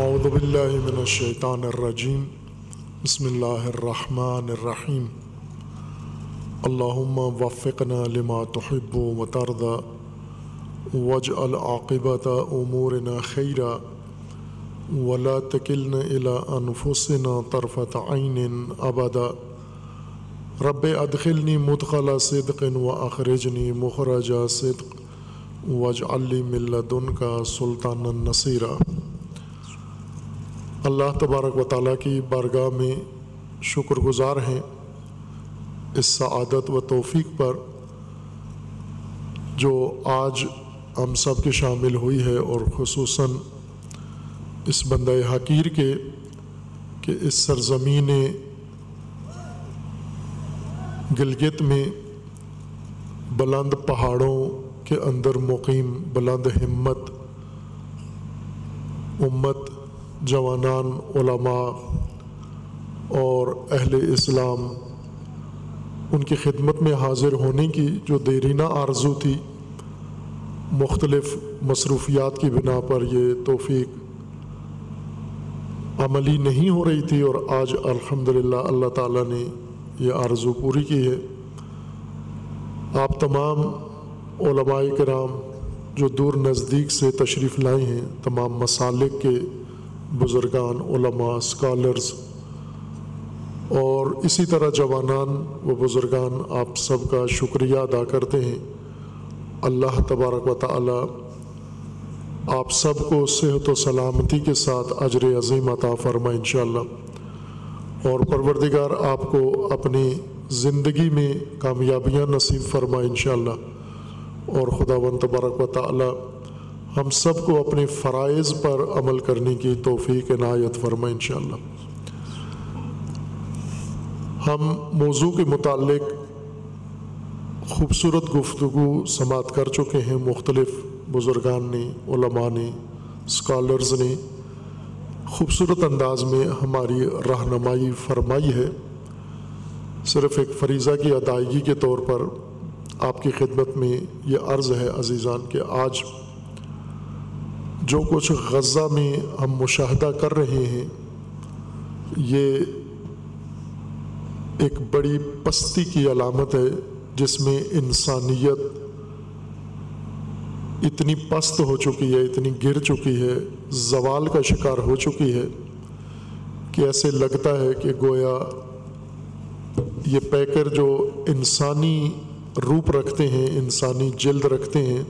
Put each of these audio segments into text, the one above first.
اعوذ باللہ من الشیطان الرجیم بسم اللہ الرحمن الرحیم اللہم وفقنا لما تحب و ترضى واجعل عاقبت امورنا خیرا ولا تکلنا الى انفسنا طرفت عین ابدا رب ادخلنی مدخل صدق و اخرجنی مخرج صدق. واجعل لی من لدنک سلطانا نصیرا اللہ تبارک و تعالیٰ کی بارگاہ میں شکر گزار ہیں۔ اس سعادت و توفیق پر جو آج ہم سب کے شامل ہوئی ہے اور خصوصاً اس بندہ حقیر کے کہ اس سرزمین گلگت میں بلند پہاڑوں کے اندر مقیم بلند ہمت، امت جوانان، علماء اور اہل اسلام ان کی خدمت میں حاضر ہونے کی جو دیرینہ آرزو تھی، مختلف مصروفیات کی بنا پر یہ توفیق عملی نہیں ہو رہی تھی اور آج الحمدللہ اللہ تعالیٰ نے یہ آرزو پوری کی ہے۔ آپ تمام علماء کرام جو دور نزدیک سے تشریف لائے ہیں، تمام مسالک کے بزرگان، علماء اسکالرز اور اسی طرح جوانان و بزرگان، آپ سب کا شکریہ ادا کرتے ہیں۔ اللہ تبارک و تعالی آپ سب کو صحت و سلامتی کے ساتھ اجر عظیم عطا فرما انشاءاللہ۔ اور پروردگار آپ کو اپنی زندگی میں کامیابیاں نصیب فرما انشاءاللہ۔ اور خدا و تبارک و تعالی ہم سب کو اپنے فرائض پر عمل کرنے کی توفیق عنایت فرما انشاءاللہ۔ ہم موضوع کے متعلق خوبصورت گفتگو سماعت کر چکے ہیں۔ مختلف بزرگان نے، علماء نے اسکالرز نے خوبصورت انداز میں ہماری رہنمائی فرمائی ہے۔ صرف ایک فریضہ کی ادائیگی کے طور پر آپ کی خدمت میں یہ عرض ہے عزیزان کہ آج جو کچھ غزہ میں ہم مشاہدہ کر رہے ہیں، یہ ایک بڑی پستی کی علامت ہے جس میں انسانیت اتنی پست ہو چکی ہے، اتنی گر چکی ہے، زوال کا شکار ہو چکی ہے کہ ایسے لگتا ہے کہ گویا یہ پیکر جو انسانی روپ رکھتے ہیں، انسانی جلد رکھتے ہیں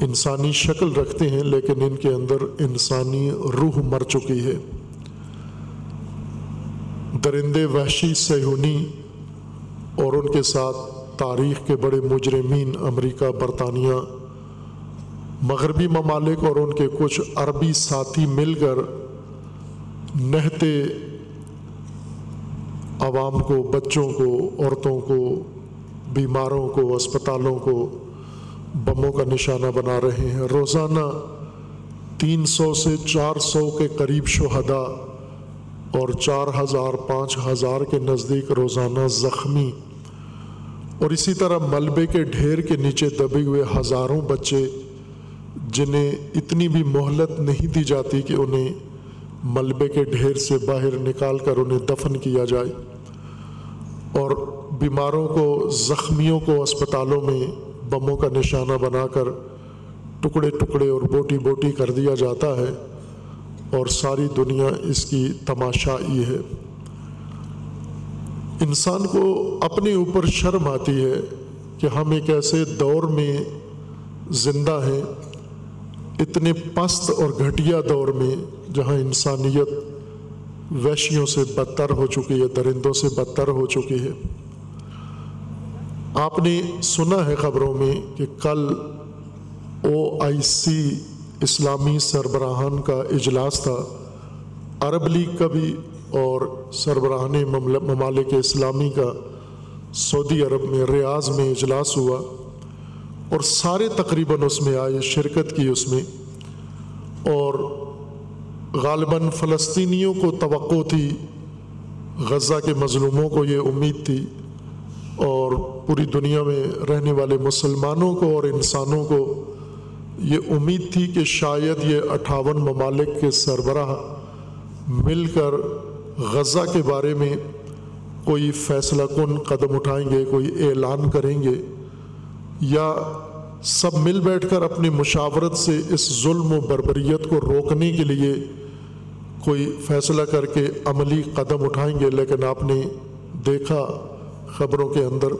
انسانی شکل رکھتے ہیں، لیکن ان کے اندر انسانی روح مر چکی ہے۔ درندے وحشی سیہونی اور ان کے ساتھ تاریخ کے بڑے مجرمین امریکہ، برطانیہ، مغربی ممالک اور ان کے کچھ عربی ساتھی مل کر نہتے عوام کو، بچوں کو، عورتوں کو، بیماروں کو، اسپتالوں کو بموں کا نشانہ بنا رہے ہیں۔ روزانہ تین سو سے چار سو کے قریب شہدا اور چار ہزار، پانچ ہزار کے نزدیک روزانہ زخمی۔ اور اسی طرح ملبے کے ڈھیر کے نیچے دبے ہوئے ہزاروں بچے جنہیں اتنی بھی مہلت نہیں دی جاتی کہ انہیں ملبے کے ڈھیر سے باہر نکال کر انہیں دفن کیا جائے۔ اور بیماروں کو، زخمیوں کو اسپتالوں میں بموں کا نشانہ بنا کر ٹکڑے ٹکڑے اور بوٹی بوٹی کر دیا جاتا ہے اور ساری دنیا اس کی تماشائی ہے۔ انسان کو اپنے اوپر شرم آتی ہے کہ ہم ایک ایسے دور میں زندہ ہیں، اتنے پست اور گھٹیا دور میں، جہاں انسانیت ویشیوں سے بدتر ہو چکی ہے، درندوں سے بدتر ہو چکی ہے۔ آپ نے سنا ہے خبروں میں کہ کل او آئی سی اسلامی سربراہان کا اجلاس تھا۔ عرب لیگ کا بھی اور سربراہان ممالک اسلامی کا سعودی عرب میں ریاض میں اجلاس ہوا اور سارے تقریباً اس میں آئے شرکت کی اس میں اور غالباً فلسطینیوں کو توقع تھی، غزہ کے مظلوموں کو یہ امید تھی۔ اور پوری دنیا میں رہنے والے مسلمانوں کو اور انسانوں کو یہ امید تھی کہ شاید یہ اٹھاون ممالک کے سربراہ مل کر غزہ کے بارے میں کوئی فیصلہ کن قدم اٹھائیں گے، کوئی اعلان کریں گے، یا سب مل بیٹھ کر اپنی مشاورت سے اس ظلم و بربریت کو روکنے کے لیے کوئی فیصلہ کر کے عملی قدم اٹھائیں گے، لیکن آپ نے دیکھا خبروں کے اندر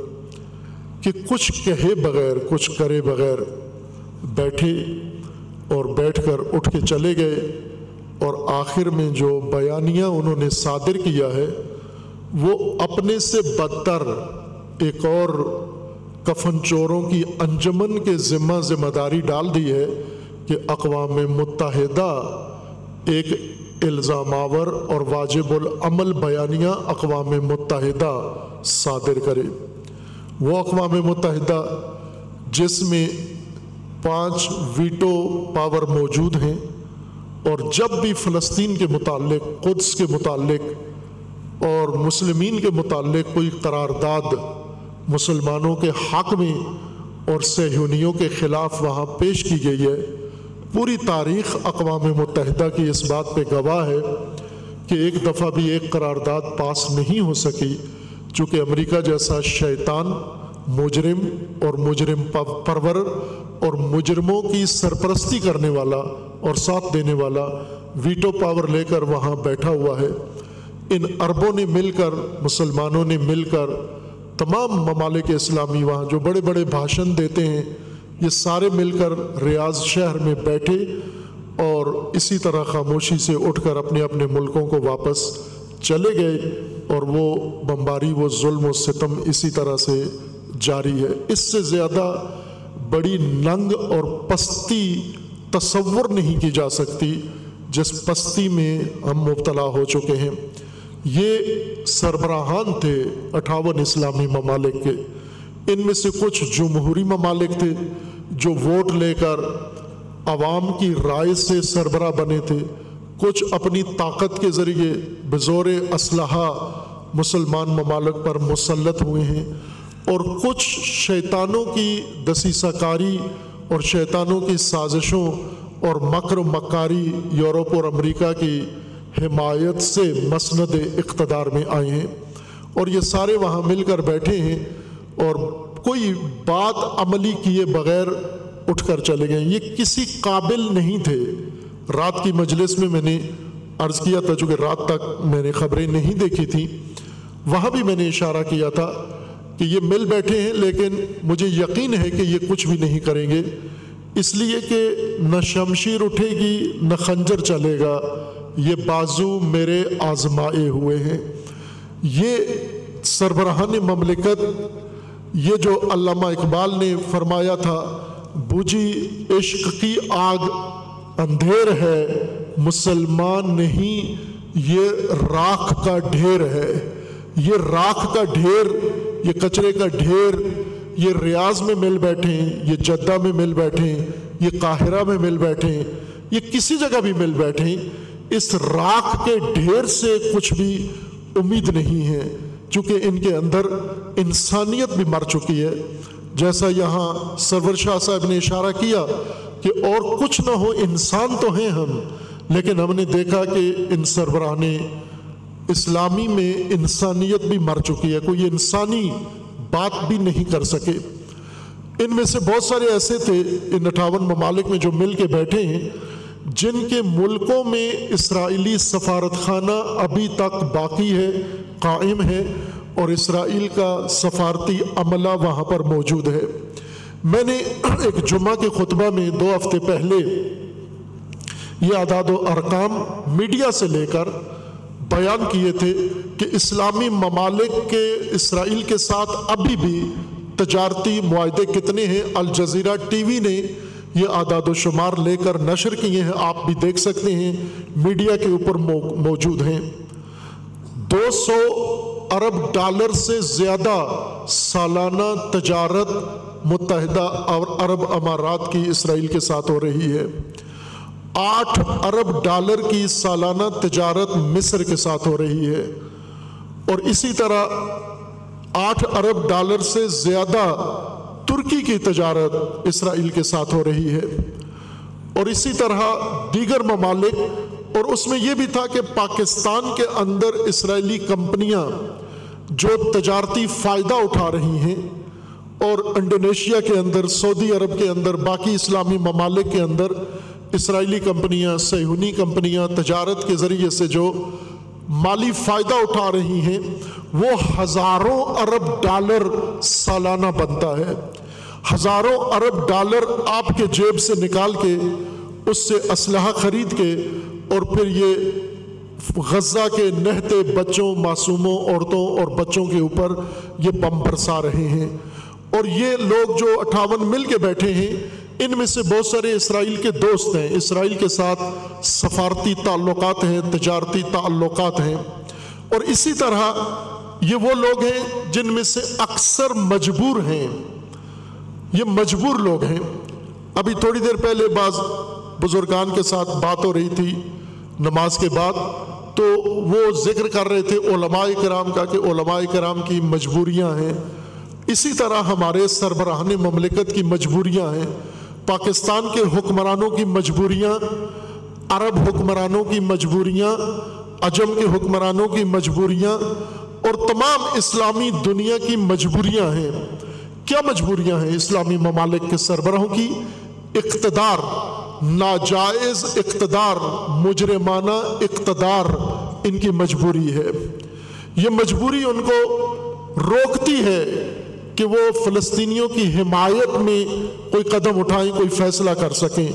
کہ کچھ کہے بغیر، کچھ کرے بغیر بیٹھے اور بیٹھ کر اٹھ کے چلے گئے اور آخر میں جو بیانیہ انہوں نے صادر کیا ہے، وہ اپنے سے بدتر ایک اور کفن چوروں کی انجمن کے ذمہ ذمہ داری ڈال دی ہے کہ اقوام متحدہ ایک الزام آور اور واجب العمل بیانیہ اقوام متحدہ صادر کرے۔ وہ اقوام متحدہ جس میں پانچ ویٹو پاور موجود ہیں اور جب بھی فلسطین کے متعلق، قدس کے متعلق اور مسلمین کے متعلق کوئی قرارداد مسلمانوں کے حق میں اور سہیونیوں کے خلاف وہاں پیش کی گئی ہے پوری تاریخ اقوام متحدہ کی اس بات پہ گواہ ہے کہ ایک دفعہ بھی ایک قرارداد پاس نہیں ہو سکی، چونکہ امریکہ جیسا شیطان، مجرم اور مجرم پرور اور مجرموں کی سرپرستی کرنے والا اور ساتھ دینے والا ویٹو پاور لے کر وہاں بیٹھا ہوا ہے۔ ان عربوں نے مل کر، مسلمانوں نے مل کر تمام ممالک اسلامی وہاں جو بڑے بڑے بھاشن دیتے ہیں یہ سارے مل کر ریاض شہر میں بیٹھے اور اسی طرح خاموشی سے اٹھ کر اپنے اپنے ملکوں کو واپس چلے گئے اور وہ بمباری، وہ ظلم و ستم اسی طرح سے جاری ہے۔ اس سے زیادہ بڑی ننگ اور پستی تصور نہیں کی جا سکتی جس پستی میں ہم مبتلا ہو چکے ہیں۔ یہ سربراہان تھے اٹھاون اسلامی ممالک کے۔ ان میں سے کچھ جمہوری ممالک تھے۔ جو ووٹ لے کر عوام کی رائے سے سربراہ بنے تھے، کچھ اپنی طاقت کے ذریعے بزور اسلحہ مسلمان ممالک پر مسلط ہوئے ہیں اور کچھ شیطانوں کی دسیسہ کاری اور شیطانوں کی سازشوں اور مکر و مکاری یورپ اور امریکہ کی حمایت سے مسند اقتدار میں آئے ہیں اور یہ سارے وہاں مل کر بیٹھے ہیں اور کوئی بات عملی کیے بغیر اٹھ کر چلے گئے۔ یہ کسی قابل نہیں تھے۔ رات کی مجلس میں میں نے عرض کیا تھا، چونکہ رات تک میں نے خبریں نہیں دیکھی تھیں، وہاں بھی میں نے اشارہ کیا تھا کہ یہ مل بیٹھے ہیں، لیکن مجھے یقین ہے کہ یہ کچھ بھی نہیں کریں گے۔ اس لیے کہ نہ شمشیر اٹھے گی، نہ خنجر چلے گا۔ یہ بازو میرے آزمائے ہوئے ہیں۔ یہ سربراہان مملکت یہ جو علامہ اقبال نے فرمایا تھا بوجھی عشق کی آگ اندھیر ہے، مسلمان نہیں، یہ راکھ کا ڈھیر ہے۔ یہ راکھ کا ڈھیر، یہ کچرے کا ڈھیر، یہ ریاض میں مل بیٹھے یہ جدہ میں مل بیٹھے یہ قاہرہ میں مل بیٹھے یہ کسی جگہ بھی مل بیٹھے اس راکھ کے ڈھیر سے کچھ بھی امید نہیں ہے۔ چونکہ ان کے اندر انسانیت بھی مر چکی ہے۔ جیسا یہاں سرور شاہ صاحب نے اشارہ کیا کہ اور کچھ نہ ہو، انسان تو ہیں ہم۔ لیکن ہم نے دیکھا کہ ان سربراہ نے اسلامی میں انسانیت بھی مر چکی ہے۔ کوئی انسانی بات بھی نہیں کر سکے۔ ان میں سے بہت سارے ایسے تھے، ان اٹھاون ممالک میں جو مل کے بیٹھے ہیں۔ جن کے ملکوں میں اسرائیلی سفارت خانہ ابھی تک باقی ہے، قائم ہے اور اسرائیل کا سفارتی عملہ وہاں پر موجود ہے۔ میں نے ایک جمعہ کے خطبہ میں دو ہفتے پہلے یہ اعداد و ارقام میڈیا سے لے کر بیان کیے تھے کہ اسلامی ممالک کے اسرائیل کے ساتھ ابھی بھی تجارتی معاہدے کتنے ہیں۔ الجزیرہ ٹی وی نے یہ اعداد و شمار لے کر نشر کیے ہیں، آپ بھی دیکھ سکتے ہیں، میڈیا کے اوپر موجود ہیں۔ دو سو ارب ڈالر سے زیادہ سالانہ تجارت متحدہ اور عرب امارات کی اسرائیل کے ساتھ ہو رہی ہے۔ آٹھ ارب ڈالر کی سالانہ تجارت مصر کے ساتھ ہو رہی ہے۔ اور اسی طرح آٹھ ارب ڈالر سے زیادہ ترکی کی تجارت اسرائیل کے ساتھ ہو رہی ہے۔ اور اسی طرح دیگر ممالک، اور اس میں یہ بھی تھا کہ پاکستان کے اندر اسرائیلی کمپنیاں جو تجارتی فائدہ اٹھا رہی ہیں، اور انڈونیشیا کے اندر، سعودی عرب کے اندر، باقی اسلامی ممالک کے اندر اسرائیلی کمپنیاں، سیہونی کمپنیاں تجارت کے ذریعے سے جو مالی فائدہ اٹھا رہی ہیں، وہ ہزاروں ارب ڈالر سالانہ بنتا ہے۔ ہزاروں ارب ڈالر آپ کے جیب سے نکال کے اس سے اسلحہ خرید کے اور پھر یہ غزہ کے نہتے بچوں، معصوموں، عورتوں اور بچوں کے اوپر یہ بم برسا رہے ہیں۔ اور یہ لوگ جو اٹھاون مل کے بیٹھے ہیں، ان میں سے بہت سارے اسرائیل کے دوست ہیں۔ اسرائیل کے ساتھ سفارتی تعلقات ہیں، تجارتی تعلقات ہیں۔ اور اسی طرح یہ وہ لوگ ہیں جن میں سے اکثر مجبور ہیں۔ یہ مجبور لوگ ہیں۔ ابھی تھوڑی دیر پہلے بعض بزرگان کے ساتھ بات ہو رہی تھی نماز کے بعد، تو وہ ذکر کر رہے تھے علماء کرام کا کہ علماء کرام کی مجبوریاں ہیں۔ اسی طرح ہمارے سربراہان مملکت کی مجبوریاں ہیں۔ پاکستان کے حکمرانوں کی مجبوریاں، عرب حکمرانوں کی مجبوریاں، عجم کے حکمرانوں کی مجبوریاں اور تمام اسلامی دنیا کی مجبوریاں ہیں۔ کیا مجبوریاں ہیں اسلامی ممالک کے سربراہوں کی؟ اقتدار، ناجائز اقتدار، مجرمانہ اقتدار، ان کی مجبوری ہے۔ یہ مجبوری ان کو روکتی ہے کہ وہ فلسطینیوں کی حمایت میں کوئی قدم اٹھائیں، کوئی فیصلہ کر سکیں۔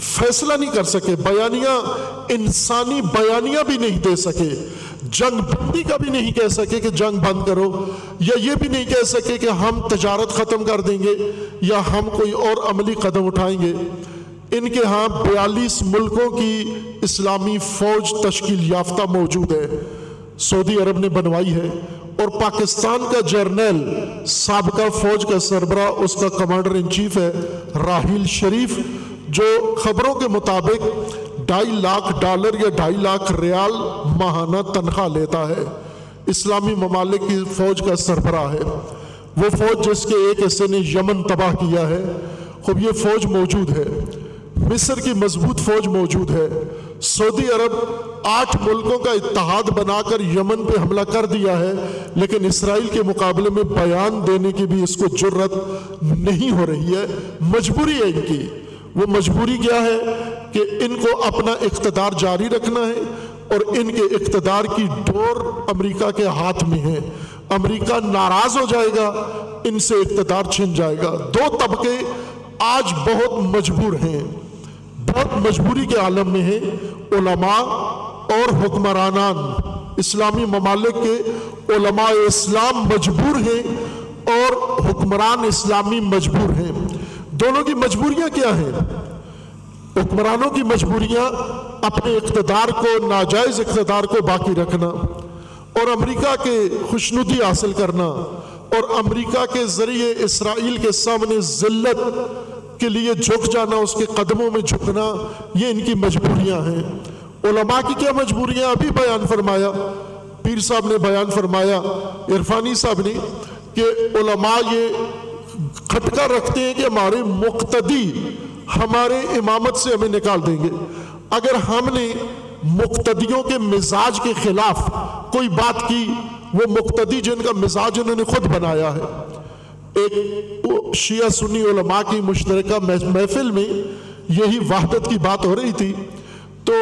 فیصلہ نہیں کر سکے، بیانیاں انسانی بیانیاں بھی نہیں دے سکے۔ جنگ بندی کا بھی نہیں کہہ سکے کہ جنگ بند کرو، یا یہ بھی نہیں کہہ سکے کہ ہم تجارت ختم کر دیں گے، یا ہم کوئی اور عملی قدم اٹھائیں گے۔ ان کے ہاں بیالیس ملکوں کی اسلامی فوج تشکیل یافتہ موجود ہے۔ سعودی عرب نے بنوائی ہے اور پاکستان کا جرنیل سابقہ فوج کا سربراہ اس کا کمانڈر ان چیف ہے راہیل شریف، جو خبروں کے مطابق ڈھائی لاکھ ڈالر یا ڈھائی لاکھ ریال ماہانہ تنخواہ لیتا ہے۔ اسلامی ممالک کی فوج کا سربراہ ہے۔ وہ فوج جس کے ایک حصے نے یمن تباہ کیا ہے۔ خوب یہ فوج موجود ہے۔ مصر کی مضبوط فوج موجود ہے۔ سعودی عرب آٹھ ملکوں کا اتحاد بنا کر یمن پہ حملہ کر دیا ہے، لیکن اسرائیل کے مقابلے میں بیان دینے کی بھی اس کو جرت نہیں ہو رہی ہے۔ مجبوری ہے ان کی۔ وہ مجبوری کیا ہے؟ کہ ان کو اپنا اقتدار جاری رکھنا ہے اور ان کے اقتدار کی ڈور امریکہ کے ہاتھ میں ہے۔ امریکہ ناراض ہو جائے گا، ان سے اقتدار چھن جائے گا۔ دو طبقے آج بہت مجبور ہیں۔ بہت مجبوری کے عالم میں ہیں۔ علماء اور حکمرانان۔ اسلامی ممالک کے علماء اسلام مجبور ہیں اور حکمران اسلامی مجبور ہیں۔ دونوں کی مجبوریاں کیا ہیں؟ حکمرانوں کی مجبوریاں اپنے اقتدار کو، ناجائز اقتدار کو باقی رکھنا اور امریکہ کے خوشنودی حاصل کرنا اور امریکہ کے ذریعے اسرائیل کے سامنے ذلت کے لیے جھک جانا، اس کے قدموں میں جھکنا، یہ ان کی مجبوریاں ہیں۔ علماء کی کیا مجبوریاں؟ ابھی بیان فرمایا، پیر صاحب نے بیان فرمایا، عرفانی صاحب نے کہ علماء یہ کھٹکا رکھتے ہیں کہ ہمارے مقتدی ہمارے امامت سے ہمیں نکال دیں گے۔ اگر ہم نے مقتدیوں کے مزاج کے خلاف کوئی بات کی، وہ مقتدی جن کا مزاج انہوں نے خود بنایا ہے۔ ایک شیعہ سنی علماء کی مشترکہ محفل میں یہی وحدت کی بات ہو رہی تھی۔ تو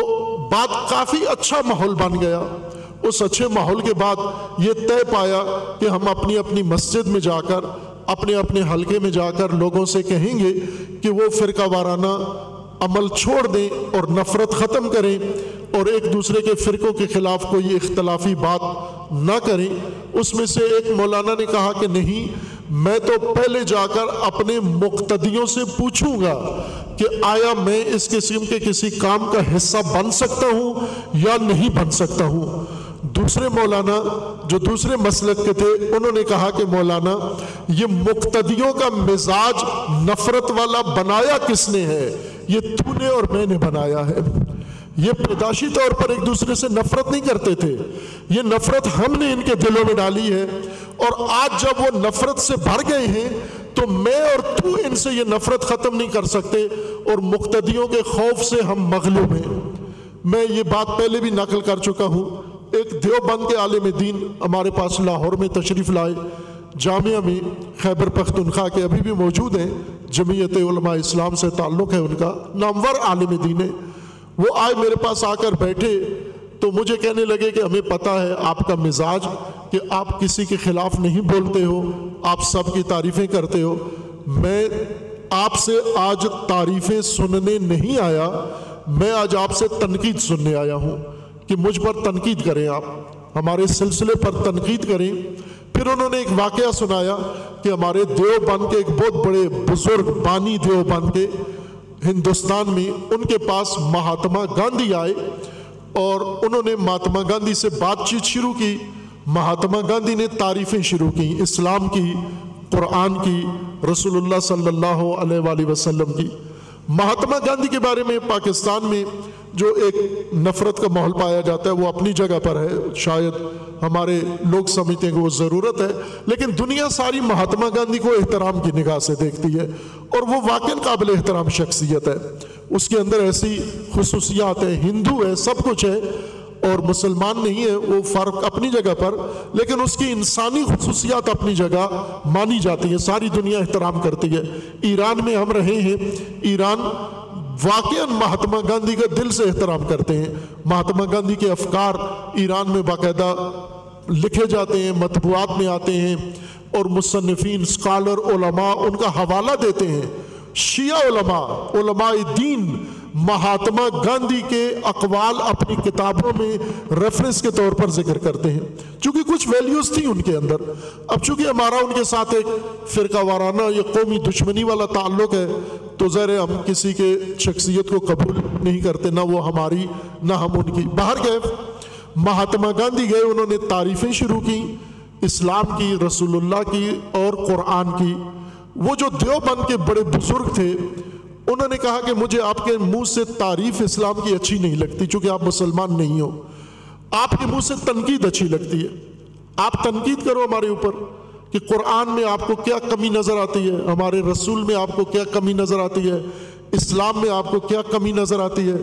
بات کافی اچھا ماحول بن گیا۔ اس اچھے ماحول کے بعد یہ طے پایا کہ ہم اپنی اپنی مسجد میں جا کر اپنے اپنے حلقے میں جا کر لوگوں سے کہیں گے کہ وہ فرقہ وارانہ عمل چھوڑ دیں اور نفرت ختم کریں اور ایک دوسرے کے فرقوں کے خلاف کوئی اختلافی بات نہ کریں۔ اس میں سے ایک مولانا نے کہا کہ نہیں، میں تو پہلے جا کر اپنے مقتدیوں سے پوچھوں گا کہ آیا میں اس قسم کے کسی کام کا حصہ بن سکتا ہوں یا نہیں بن سکتا ہوں۔ دوسرے مولانا جو دوسرے مسلک کے تھے، انہوں نے کہا کہ مولانا، یہ مقتدیوں کا مزاج نفرت والا بنایا کس نے ہے؟ یہ تو نے اور میں نے بنایا ہے۔ یہ پیداشی طور پر ایک دوسرے سے نفرت نہیں کرتے تھے۔ یہ نفرت ہم نے ان کے دلوں میں ڈالی ہے۔ اور آج جب وہ نفرت سے بھر گئے ہیں، تو میں اور تو ان سے یہ نفرت ختم نہیں کر سکتے۔ اور مقتدیوں کے خوف سے ہم مغلوب ہیں۔ میں یہ بات پہلے بھی نقل کر چکا ہوں۔ ایک دیوبند کے عالم دین ہمارے پاس لاہور میں تشریف لائے، جامعہ میں خیبر پختونخوا کے ابھی بھی موجود ہیں، جمعیت علماء اسلام سے تعلق ہے ان کا، نامور عالم دین ہے۔ وہ آئے میرے پاس آ کر بیٹھے تو مجھے کہنے لگے کہ ہمیں پتہ ہے آپ کا مزاج کہ آپ کسی کے خلاف نہیں بولتے ہو، آپ سب کی تعریفیں کرتے ہو۔ میں آپ سے آج تعریفیں سننے نہیں آیا، میں آج آپ سے تنقید سننے آیا ہوں۔ کہ مجھ پر تنقید کریں آپ، ہمارے سلسلے پر تنقید کریں۔ پھر انہوں نے ایک واقعہ سنایا کہ ہمارے دیو بن کے ایک بہت بڑے بزرگ بانی دیو بن کے ہندوستان میں، ان کے پاس مہاتما گاندھی آئے اور انہوں نے مہاتما گاندھی سے بات چیت شروع کی۔ مہاتما گاندھی نے تعریفیں شروع کی، اسلام کی، قرآن کی، رسول اللہ صلی اللہ علیہ وآلہ وسلم کی۔ مہاتما گاندھی کے بارے میں، پاکستان میں جو ایک نفرت کا ماحول پایا جاتا ہے وہ اپنی جگہ پر ہے۔ شاید ہمارے لوگ سمجھتے ہیں کہ وہ ضرورت ہے، لیکن دنیا ساری مہاتما گاندھی کو احترام کی نگاہ سے دیکھتی ہے اور وہ واقع قابل احترام شخصیت ہے۔ اس کے اندر ایسی خصوصیات ہیں، ہندو ہے سب کچھ ہے اور مسلمان نہیں ہے وہ فرق اپنی جگہ پر، لیکن اس کی انسانی خصوصیات اپنی جگہ مانی جاتی ہیں۔ ساری دنیا احترام کرتی ہے۔ ایران میں ہم رہے ہیں۔ ایران واقع مہاتما گاندھی کا دل سے احترام کرتے ہیں۔ مہاتما گاندھی کے افکار ایران میں باقاعدہ لکھے جاتے ہیں، مطبوعات میں آتے ہیں اور مصنفین اسکالر علماء ان کا حوالہ دیتے ہیں۔ شیعہ علماء علماء دین مہاتما گاندھی کے اقوال اپنی کتابوں میں ریفرنس کے طور پر ذکر کرتے ہیں۔ چونکہ کچھ ویلیوز تھی ان کے اندر۔ اب چونکہ ہمارا ان کے ساتھ ایک فرقہ وارانہ یا قومی دشمنی والا تعلق ہے، تو ظاہر ہم کسی کے شخصیت کو قبول نہیں کرتے، نہ وہ ہماری، نہ ہم ان کی۔ باہر گئے مہاتما گاندھی گئے، انہوں نے تعریفیں شروع کی، اسلام کی، رسول اللہ کی اور قرآن کی۔ وہ جو دیوبند کے بڑے بزرگ تھے انہوں نے کہا کہ مجھے آپ کے منہ سے تعریف اسلام کی اچھی نہیں لگتی چونکہ آپ مسلمان نہیں ہو۔ آپ کے منہ سے تنقید اچھی لگتی ہے۔ آپ تنقید کرو ہمارے اوپر کہ قرآن میں آپ کو کیا کمی نظر آتی ہے، ہمارے رسول میں آپ کو کیا کمی نظر آتی ہے، اسلام میں آپ کو کیا کمی نظر آتی ہے۔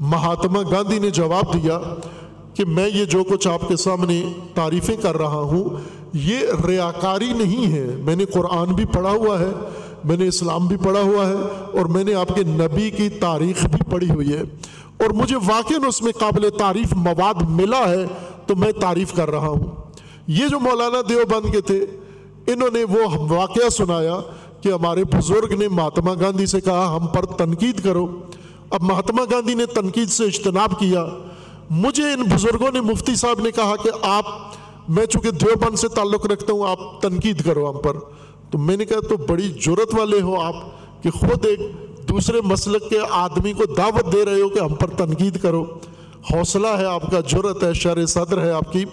مہاتما گاندھی نے جواب دیا کہ میں یہ جو کچھ آپ کے سامنے تعریفیں کر رہا ہوں، یہ ریاکاری نہیں ہے۔ میں نے قرآن بھی پڑھا ہوا ہے۔ میں نے اسلام بھی پڑھا ہوا ہے اور میں نے آپ کے نبی کی تاریخ بھی پڑھی ہوئی ہے اور مجھے واقع اس میں قابل تعریف مواد ملا ہے تو میں تعریف کر رہا ہوں۔ یہ جو مولانا دیوبند کے تھے، انہوں نے وہ واقعہ سنایا کہ ہمارے بزرگ نے مہاتما گاندھی سے کہا، ہم پر تنقید کرو۔ اب مہاتما گاندھی نے تنقید سے اجتناب کیا۔ مجھے ان بزرگوں نے، مفتی صاحب نے کہا کہ آپ، میں چونکہ دیوبند سے تعلق رکھتا ہوں، آپ تنقید کرو ہم پر۔ تو میں نے کہا تو بڑی جرت والے ہو آپ کہ خود ایک دوسرے مسلک کے آدمی کو دعوت دے رہے ہو کہ ہم پر تنقید کرو۔ حوصلہ ہے آپ کا جرت ہے، شر صدر ہے آپ کی۔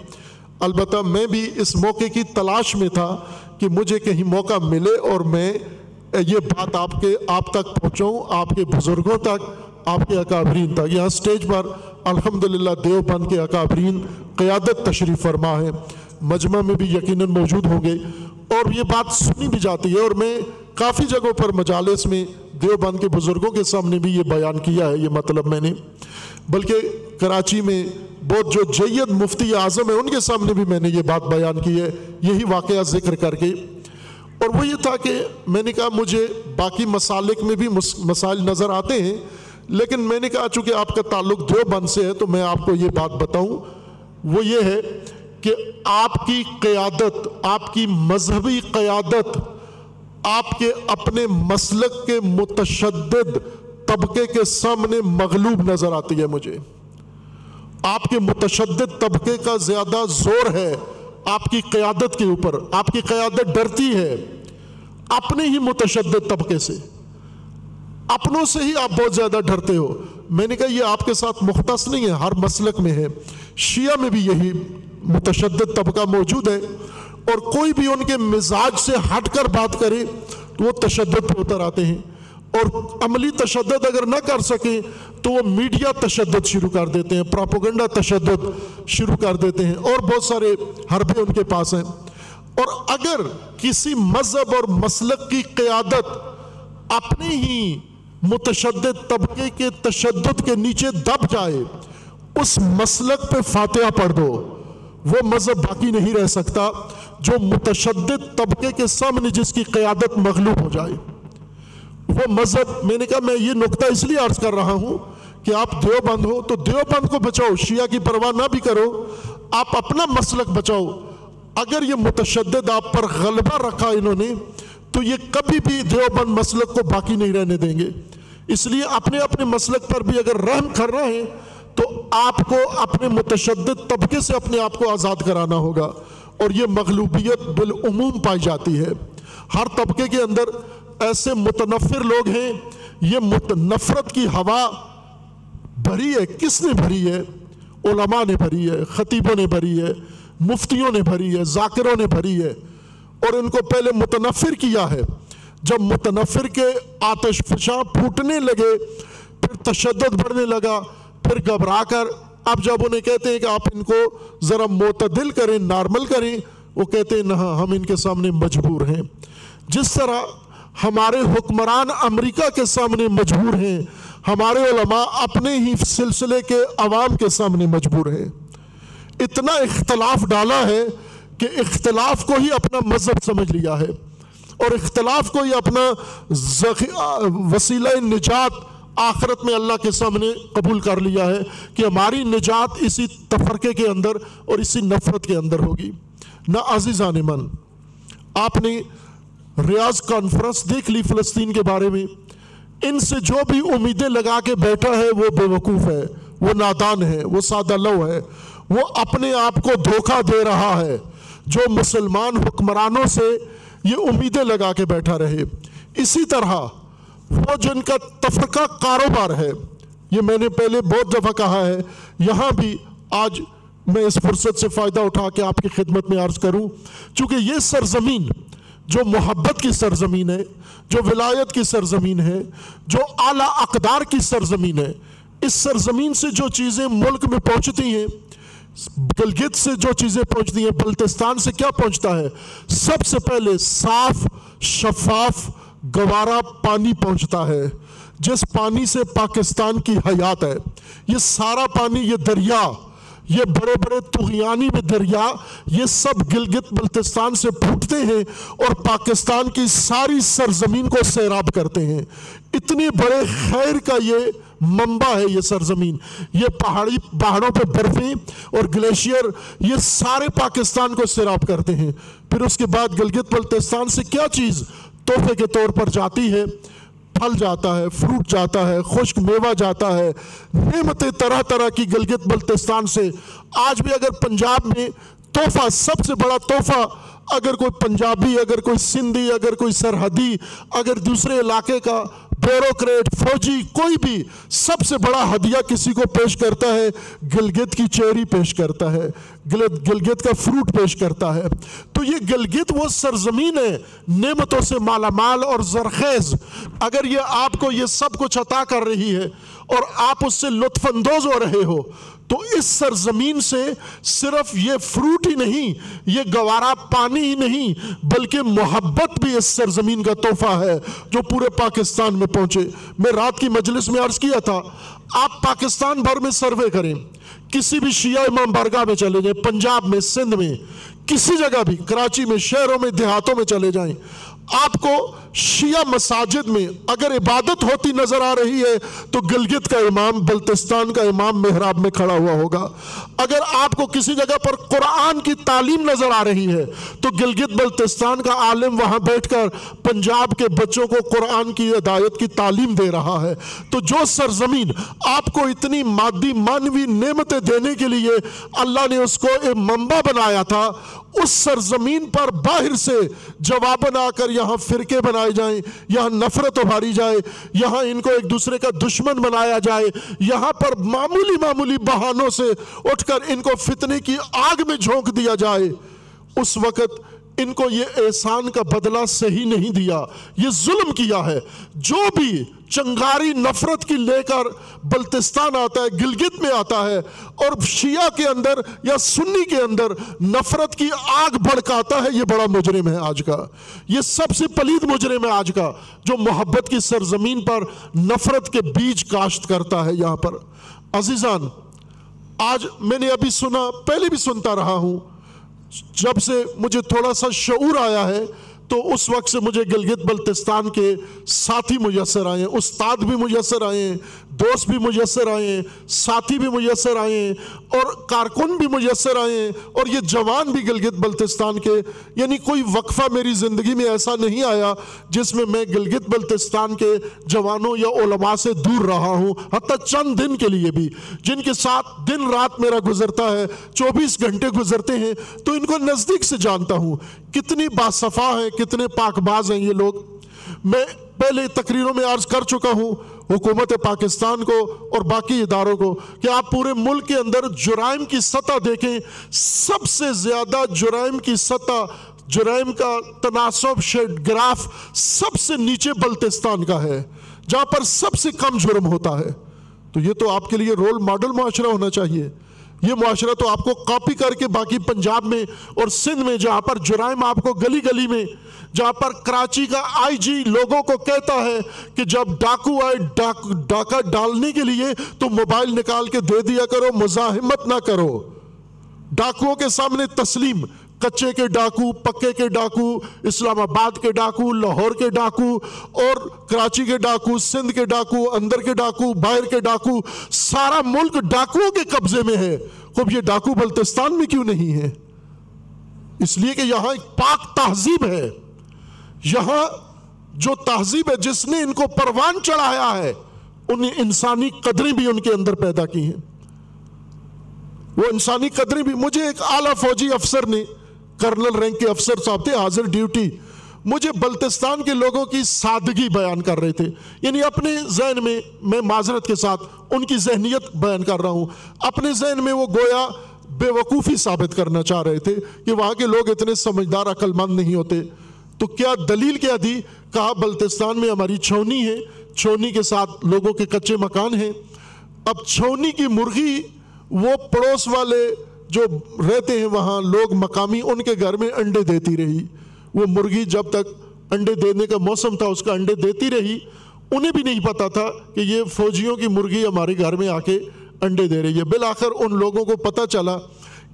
البتہ میں بھی اس موقع کی تلاش میں تھا کہ مجھے کہیں موقع ملے اور میں یہ بات آپ کے، آپ تک پہنچاؤں، آپ کے بزرگوں تک، آپ کے اکابرین تک۔ یہاں سٹیج پر الحمدللہ دیوبند کے اکابرین قیادت تشریف فرما ہے۔ مجمع میں بھی یقیناً موجود ہوں گے۔ اور یہ بات سنی بھی جاتی ہے اور میں کافی جگہوں پر مجالس میں دیوبند کے بزرگوں کے سامنے بھی یہ بیان کیا ہے، یہ مطلب میں نے۔ بلکہ کراچی میں بہت جو جید مفتی اعظم ہے ان کے سامنے بھی میں نے یہ بات بیان کی ہے۔ یہی واقعہ ذکر کر کے۔ اور وہ یہ تھا کہ میں نے کہا، مجھے باقی مسالک میں بھی مسائل نظر آتے ہیں، لیکن میں نے کہا، چونکہ آپ کا تعلق دیوبند سے ہے، تو میں آپ کو یہ بات بتاؤں۔ وہ یہ ہے کہ آپ کی قیادت، آپ کی مذہبی قیادت، آپ کے اپنے مسلک کے متشدد طبقے کے سامنے مغلوب نظر آتی ہے مجھے۔ آپ کے متشدد طبقے کا زیادہ زور ہے آپ کی قیادت کے اوپر، آپ کی قیادت ڈرتی ہے اپنے ہی متشدد طبقے سے۔ اپنوں سے ہی آپ بہت زیادہ ڈرتے ہو۔ میں نے کہا یہ آپ کے ساتھ مختص نہیں ہے، ہر مسلک میں ہے۔ شیعہ میں بھی یہی متشدد طبقہ موجود ہے اور کوئی بھی ان کے مزاج سے ہٹ کر بات کرے تو وہ تشدد پہ اتر آتے ہیں اور عملی تشدد اگر نہ کر سکیں تو وہ میڈیا تشدد شروع کر دیتے ہیں، پراپوگنڈا تشدد شروع کر دیتے ہیں اور بہت سارے حربے ان کے پاس ہیں۔ اور اگر کسی مذہب اور مسلک کی قیادت اپنی ہی متشدد طبقے کے تشدد کے نیچے دب جائے، اس مسلک پہ فاتحہ پڑھ دو۔ وہ مذہب باقی نہیں رہ سکتا جو متشدد طبقے کے سامنے جس کی قیادت مغلوب ہو جائے۔ وہ مذہب، میں نے کہا میں یہ نقطہ اس لیے عرض کر رہا ہوں کہ آپ دیوبند ہو تو دیوبند کو بچاؤ، شیعہ کی پرواہ نہ بھی کرو، آپ اپنا مسلک بچاؤ۔ اگر یہ متشدد آپ پر غلبہ رکھا انہوں نے، تو یہ کبھی بھی دیوبند مسلک کو باقی نہیں رہنے دیں گے۔ اس لیے اپنے اپنے مسلک پر بھی اگر رحم کر رہے ہیں تو آپ کو اپنے متشدد طبقے سے اپنے آپ کو آزاد کرانا ہوگا اور یہ مغلوبیت بالعموم پائی جاتی ہے۔ ہر طبقے کے اندر ایسے متنفر لوگ ہیں، یہ نفرت کی ہوا بھری ہے، کس نے بھری ہے؟ علماء نے بھری ہے، خطیبوں نے بھری ہے، مفتیوں نے بھری ہے، ذاکروں نے بھری ہے۔ اور ان کو پہلے متنفر کیا ہے۔ جب متنفر کے آتش فشاں پھوٹنے لگے، پھر تشدد بڑھنے لگا پھر گھبرا کر اب جب انہیں کہتے ہیں کہ آپ ان کو ذرا معتدل کریں، نارمل کریں، وہ کہتے ہیں نہ ہم ان کے سامنے مجبور ہیں۔ جس طرح ہمارے حکمران امریکہ کے سامنے مجبور ہیں، ہمارے علماء اپنے ہی سلسلے کے عوام کے سامنے مجبور ہیں۔ اتنا اختلاف ڈالا ہے کہ اختلاف کو ہی اپنا مذہب سمجھ لیا ہے اور اختلاف کو ہی اپنا وسیلہ نجات آخرت میں اللہ کے سامنے قبول کر لیا ہے کہ ہماری نجات اسی تفرقے کے اندر اور اسی نفرت کے اندر ہوگی۔ نہ عزیزان من، آپ نے ریاض کانفرنس دیکھ لی فلسطین کے بارے میں۔ ان سے جو بھی امیدیں لگا کے بیٹھا ہے وہ بے وقوف ہے، وہ نادان ہے، وہ سادہ لو ہے۔ وہ اپنے آپ کو دھوکہ دے رہا ہے۔ جو مسلمان حکمرانوں سے یہ امیدیں لگا کے بیٹھا رہے۔ اسی طرح وہ جو ان کا تفرقہ کاروبار ہے، یہ میں نے پہلے بہت دفعہ کہا ہے، یہاں بھی آج میں اس فرصت سے فائدہ اٹھا کے آپ کی خدمت میں عرض کروں، چونکہ یہ سرزمین جو محبت کی سرزمین ہے، جو ولایت کی سرزمین ہے، جو اعلیٰ اقدار کی سرزمین ہے، اس سرزمین سے جو چیزیں ملک میں پہنچتی ہیں، گلگت سے جو چیزیں پہنچتی ہیں، بلتستان سے کیا پہنچتا ہے؟ سب سے پہلے صاف، شفاف گوارا پانی پہنچتا ہے، جس پانی سے پاکستان کی حیات ہے۔ یہ سارا پانی، یہ دریا، یہ بڑے بڑے تغیانی میں دریا، یہ سب گلگت بلتستان سے پھوٹتے ہیں اور پاکستان کی ساری سرزمین کو سیراب کرتے ہیں۔ اتنے بڑے خیر کا یہ منبع ہے، یہ سرزمین۔ یہ پہاڑی، پہاڑوں پہ برفیں اور گلیشیئر یہ سارے پاکستان کو سیراب کرتے ہیں۔ پھر اس کے بعد گلگت بلتستان سے کیا چیز تحفے کے طور پر جاتی ہے، پھل جاتا ہے فروٹ جاتا ہے، خشک میوہ جاتا ہے، نعمتیں طرح طرح کی گلگت بلتستان سے۔ آج بھی اگر پنجاب میں تحفہ، سب سے بڑا تحفہ اگر کوئی پنجابی، اگر کوئی سندھی، اگر کوئی سرحدی، اگر دوسرے علاقے کا بیوروکریٹ، فوجی، کوئی بھی سب سے بڑا ہدیہ کسی کو پیش کرتا ہے، گلگت کی چیری پیش کرتا ہے، گلگت کا فروٹ پیش کرتا ہے۔ تو یہ گلگت وہ سرزمین ہے، نعمتوں سے مالا مال اور زرخیز۔ اگر یہ آپ کو یہ سب کچھ عطا کر رہی ہے اور آپ اس سے لطف اندوز ہو رہے ہو تو اس سرزمین سے صرف یہ فروٹ ہی نہیں، یہ گوارا پانی ہی نہیں، بلکہ محبت بھی اس سرزمین کا تحفہ ہے جو پورے پاکستان میں پہنچے۔ میں رات کی مجلس میں عرض کیا تھا، آپ پاکستان بھر میں سروے کریں، کسی بھی شیعہ امام بارگاہ میں چلے جائیں، پنجاب میں، سندھ میں، کسی جگہ بھی، کراچی میں، شہروں میں، دیہاتوں میں چلے جائیں۔ آپ کو شیعہ مساجد میں اگر عبادت ہوتی نظر آ رہی ہے، تو گلگت کا امام، بلتستان کا امام محراب میں کھڑا ہوا ہوگا۔ اگر آپ کو کسی جگہ پر قرآن کی تعلیم نظر آ رہی ہے، تو گلگت، بلتستان کا عالم وہاں بیٹھ کر پنجاب کے بچوں کو قرآن کی ہدایت کی تعلیم دے رہا ہے۔ تو جو سرزمین آپ کو اتنی مادی مانوی نعمتیں دینے کے لیے اللہ نے اس کو ایک منبع بنایا تھا، اس سرزمین پر باہر سے جواب بنا کر یہاں فرقے بنائے جائیں، یہاں نفرت ابھاری جائے، یہاں ان کو ایک دوسرے کا دشمن بنایا جائے، یہاں پر معمولی معمولی بہانوں سے اٹھ کر ان کو فتنے کی آگ میں جھونک دیا جائے۔ اس وقت ان کو یہ احسان کا بدلہ صحیح نہیں دیا، یہ ظلم کیا ہے۔ جو بھی چنگاری نفرت کی لے کر بلتستان آتا ہے، گلگت میں آتا ہے اور شیعہ کے اندر یا سنی کے اندر نفرت کی آگ بھڑکاتا ہے، یہ بڑا مجرم ہے آج کا۔ یہ سب سے پلید مجرم ہے آج کا، جو محبت کی سرزمین پر نفرت کے بیج کاشت کرتا ہے یہاں پر۔ عزیزان، آج میں نے ابھی سنا، پہلے بھی سنتا رہا ہوں۔ جب سے مجھے تھوڑا سا شعور آیا ہے، تو اس وقت سے مجھے گلگت بلتستان کے ساتھی میسر آئے ہیں استاد بھی میسر آئے ہیں دوست بھی میسر آئے ہیں، ساتھی بھی میسر آئے ہیں اور کارکن بھی میسر آئے ہیں اور یہ جوان بھی گلگت بلتستان کے یعنی کوئی وقفہ میری زندگی میں ایسا نہیں آیا جس میں میں گلگت بلتستان کے جوانوں یا علماء سے دور رہا ہوں، حتیٰ چند دن کے لیے بھی۔ جن کے ساتھ دن رات میرا گزرتا ہے، چوبیس گھنٹے گزرتے ہیں، تو ان کو نزدیک سے جانتا ہوں۔ کتنی باصفا ہیں، کتنے پاک باز ہیں یہ لوگ۔ میں پہلے تقریروں میں عرض کر چکا ہوں حکومت پاکستان کو اور باقی اداروں کو کہ آپ پورے ملک کے اندر جرائم کی سطح دیکھیں۔ سب سے زیادہ جرائم کی سطح، جرائم کا تناسب، شیڈ گراف سب سے نیچے بلتستان کا ہے، جہاں پر سب سے کم جرم ہوتا ہے۔ تو یہ تو آپ کے لیے رول ماڈل معاشرہ ہونا چاہیے۔ یہ معاشرہ تو آپ کو کاپی کر کے باقی پنجاب میں اور سندھ میں، جہاں پر جرائم آپ کو گلی گلی میں، جہاں پر کراچی کا آئی جی لوگوں کو کہتا ہے کہ جب ڈاکو آئے ڈاک، ڈاکہ ڈالنے کے لیے تو موبائل نکال کے دے دیا کرو، مزاحمت نہ کرو۔ ڈاکوؤں کے سامنے تسلیم کچے کے ڈاکو، پکے کے ڈاکو، اسلام آباد کے ڈاکو، لاہور کے ڈاکو اور کراچی کے ڈاکو، سندھ کے ڈاکو، اندر کے ڈاکو، باہر کے ڈاکو، سارا ملک ڈاکوؤں کے قبضے میں ہے۔ خوب یہ ڈاکو بلتستان میں کیوں نہیں ہے؟ اس لیے کہ یہاں ایک پاک تہذیب ہے۔ یہاں جو تہذیب ہے، جس نے ان کو پروان چڑھایا ہے، انہیں انسانی قدریں بھی ان کے اندر پیدا کی ہیں۔ وہ انسانی قدریں بھی، مجھے ایک اعلیٰ فوجی افسر نے کرنل رینک کے افسر صاحب تھے، حاضر ڈیوٹی۔ مجھے بلتستان کے لوگوں کی سادگی بیان کر رہے تھے۔ یعنی اپنے ذہن میں میں معذرت کے ساتھ ان کی ذہنیت بیان کر رہا ہوں۔ اپنے ذہن میں وہ گویا بے وقوفی ثابت کرنا چاہ رہے تھے کہ وہاں کے لوگ اتنے سمجھدار عقل مند نہیں ہوتے۔ تو کیا دلیل کیا دی؟ کہا، بلتستان میں ہماری چھونی ہے۔ چھونی کے ساتھ لوگوں کے کچے مکان ہیں۔ اب چھونی کی مرغی وہ پڑوس والے جو رہتے ہیں وہاں، لوگ مقامی ان کے گھر میں انڈے دیتی رہی۔ وہ مرغی جب تک انڈے دینے کا موسم تھا، اس کا انڈے دیتی رہی۔ انہیں بھی نہیں پتا تھا کہ یہ فوجیوں کی مرغی ہمارے گھر میں آ کے انڈے دے رہی ہے۔ بالآخر ان لوگوں کو پتا چلا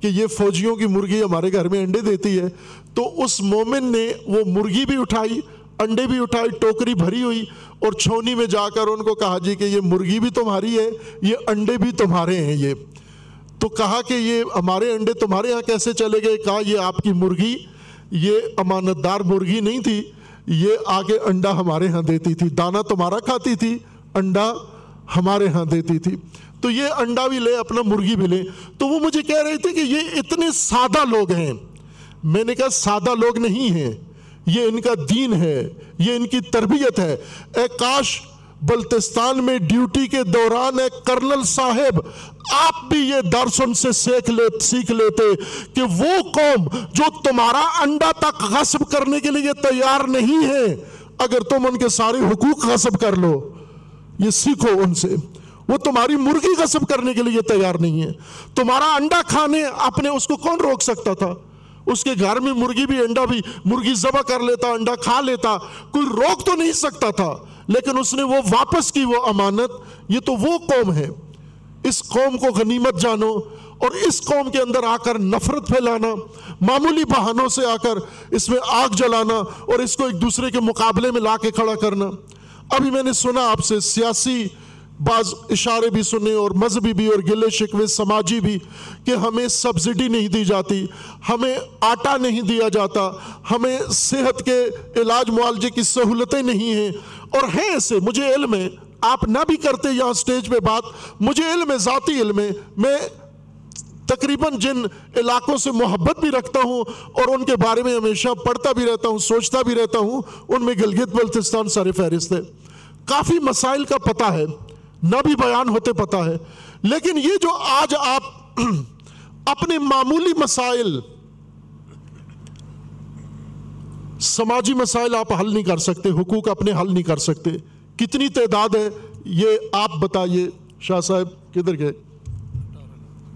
کہ یہ فوجیوں کی مرغی ہمارے گھر میں انڈے دیتی ہے۔ تو اس مومن نے وہ مرغی بھی اٹھائی، انڈے بھی اٹھائی، ٹوکری بھری ہوئی اور چھونی میں جا کر ان کو کہا جی کہ یہ مرغی بھی تمہاری ہے، یہ انڈے بھی تمہارے ہیں یہ۔ تو کہا کہ یہ ہمارے انڈے تمہارے یہاں کیسے چلے گئے؟ کہا، یہ آپ کی مرغی، یہ امانت دار مرغی نہیں تھی، یہ آگے انڈا ہمارے ہاں دیتی تھی دانا تمہارا کھاتی تھی، انڈا ہمارے ہاں دیتی تھی۔ تو یہ انڈا بھی لے، اپنا مرغی بھی لے۔ تو وہ مجھے کہہ رہے تھے کہ یہ اتنے سادہ لوگ ہیں۔ میں نے کہا، سادہ لوگ نہیں ہیں، یہ ان کا دین ہے، یہ ان کی تربیت ہے۔ اے کاش بلتستان میں ڈیوٹی کے دوران ایک کرنل صاحب، آپ بھی یہ درس ان سے سیکھ لے، سیکھ لیتے کہ وہ قوم جو تمہارا انڈا تک غصب کرنے کے لیے تیار نہیں ہے، اگر تم ان کے سارے حقوق غصب کر لو، یہ سیکھو ان سے۔ وہ تمہاری مرغی غصب کرنے کے لیے تیار نہیں ہے۔ تمہارا انڈا کھانے اپنے اس کو کون روک سکتا تھا؟ اس کے گھر میں مرغی بھی، انڈا بھی، مرغی ذبح کر لیتا، انڈا کھا لیتا، کوئی روک تو نہیں سکتا تھا۔ لیکن اس نے وہ واپس کی وہ امانت، یہ تو وہ قوم ہے۔ اس قوم کو غنیمت جانو اور اس قوم کے اندر آ کر نفرت پھیلانا، معمولی بہانوں سے آ کر اس میں آگ جلانا اور اس کو ایک دوسرے کے مقابلے میں لا کے کھڑا کرنا۔ ابھی میں نے سنا آپ سے، سیاسی بعض اشارے بھی سنے اور مذہبی بھی اور گلے شکوے سماجی بھی کہ ہمیں سبسڈی نہیں دی جاتی، ہمیں آٹا نہیں دیا جاتا، ہمیں صحت کے علاج معالجے کی سہولتیں نہیں ہیں۔ اور ہیں ایسے، مجھے علم ہے۔ آپ نہ بھی کرتے یہاں سٹیج پہ بات، مجھے علم ہے، ذاتی علم ہے۔ میں تقریباً جن علاقوں سے محبت بھی رکھتا ہوں اور ان کے بارے میں ہمیشہ پڑھتا بھی رہتا ہوں، سوچتا بھی رہتا ہوں، ان میں گلگت بلتستان سر فہرست ہے کافی مسائل کا پتہ ہے، نہ بھی بیان ہوتے پتا ہے۔ لیکن یہ جو آج آپ اپنے معمولی مسائل سماجی مسائل آپ حل نہیں کر سکتے، حقوق اپنے حل نہیں کر سکتے۔ کتنی تعداد ہے، یہ آپ بتائیے۔ شاہ صاحب، کدھر گئے؟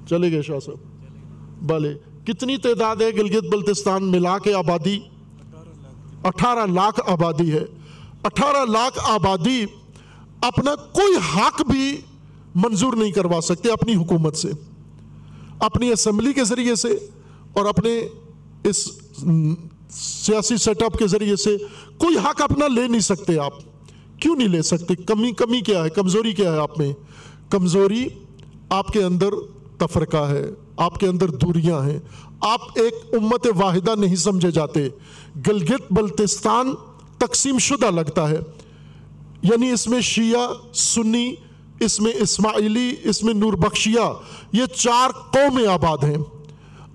چلے گئے شاہ صاحب۔ بھلے کتنی تعداد ہے گلگت بلتستان ملا کے آبادی؟ اٹھارہ لاکھ آبادی ہے۔ اٹھارہ لاکھ آبادی اپنا کوئی حق بھی منظور نہیں کروا سکتے اپنی حکومت سے، اپنی اسمبلی کے ذریعے سے اور اپنے اس سیاسی سیٹ اپ کے ذریعے سے کوئی حق اپنا لے نہیں سکتے آپ۔ کیوں نہیں لے سکتے؟ کمی کمی کیا ہے؟ کمزوری کیا ہے آپ میں؟ کمزوری آپ کے اندر تفرقہ ہے، آپ کے اندر دوریاں ہیں۔ آپ ایک امت واحدہ نہیں سمجھے جاتے۔ گلگت بلتستان تقسیم شدہ لگتا ہے۔ یعنی اس میں شیعہ، سنی، اس میں اسماعیلی، اس میں نور بخشیہ یہ چار قومیں آباد ہیں۔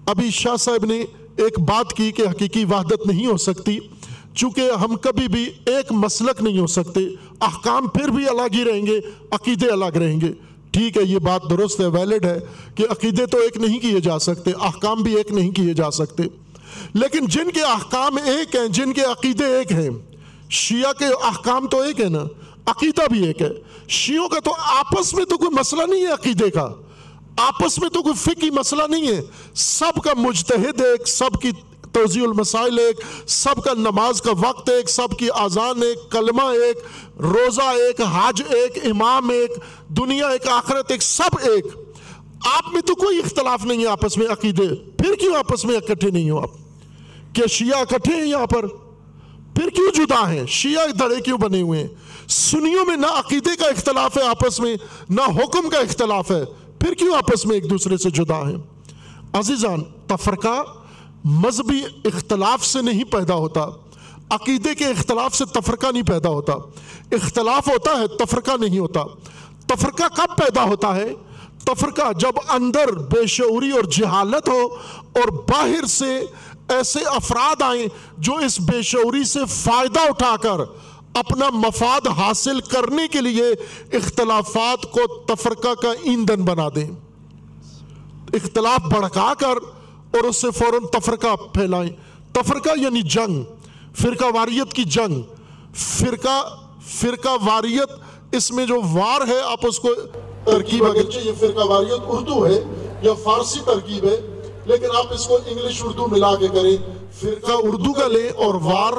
ابھی شاہ صاحب نے ایک بات کی کہ حقیقی وحدت نہیں ہو سکتی، چونکہ ہم کبھی بھی ایک مسلک نہیں ہو سکتے۔ احکام پھر بھی الگ ہی رہیں گے، عقیدے الگ رہیں گے۔ ٹھیک ہے، یہ بات درست ہے ویلڈ ہے کہ عقیدے تو ایک نہیں کیے جا سکتے، احکام بھی ایک نہیں کیے جا سکتے۔ لیکن جن کے احکام ایک ہیں، جن کے عقیدے ایک ہیں، شیعہ کے احکام تو ایک ہے نا، عقیدہ بھی ایک ہے۔ شیعوں کا تو آپس میں تو کوئی مسئلہ نہیں ہے عقیدے کا۔ آپس میں تو کوئی فقی مسئلہ نہیں ہے۔ سب کا مجتہد ایک، سب کی توضیع المسائل ایک، سب کا نماز کا وقت ایک، سب کی آزان ایک، کلمہ ایک، روزہ ایک حاج ایک، امام ایک، دنیا ایک، آخرت ایک، سب ایک۔ آپ میں تو کوئی اختلاف نہیں ہے آپس میں عقیدے۔ پھر کیوں آپس میں اکٹھے نہیں ہو آپ؟ کیا شیعہ اکٹھے ہیں یہاں پر؟ پھر کیوں جدا ہیں؟ شیعہ دھڑے کیوں بنے ہوئے ہیں؟ سنیوں میں نہ عقیدے کا اختلاف ہے آپس میں، نہ حکم کا اختلاف ہے۔ پھر کیوں آپس میں ایک دوسرے سے جدا ہیں؟ عزیزان، تفرقہ مذہبی اختلاف سے نہیں پیدا ہوتا۔ عقیدے کے اختلاف سے تفرقہ نہیں پیدا ہوتا۔ اختلاف ہوتا ہے، تفرقہ نہیں ہوتا۔ تفرقہ کب پیدا ہوتا ہے؟ تفرقہ جب اندر بے شعوری اور جہالت ہو اور باہر سے ایسے افراد آئیں جو اس بے شعوری سے فائدہ اٹھا کر اپنا مفاد حاصل کرنے کے لیے اختلافات کو تفرقہ کا ایندھن بنا دیں۔ اختلاف بڑھکا کر اور اس سے فوراً تفرقہ پھیلائیں۔ تفرقہ یعنی جنگ، فرقہ واریت کی جنگ۔ فرقہ فرقہ واریت اس میں جو وار ہے، آپ اس کو ترکیب اگرچہ یہ فرقہ واریت اردو ہے یا فارسی ترکیب ہے، لیکن آپ اس کو انگلش اردو ملا کے کریں۔ فرقہ اردو کا لیں اور وار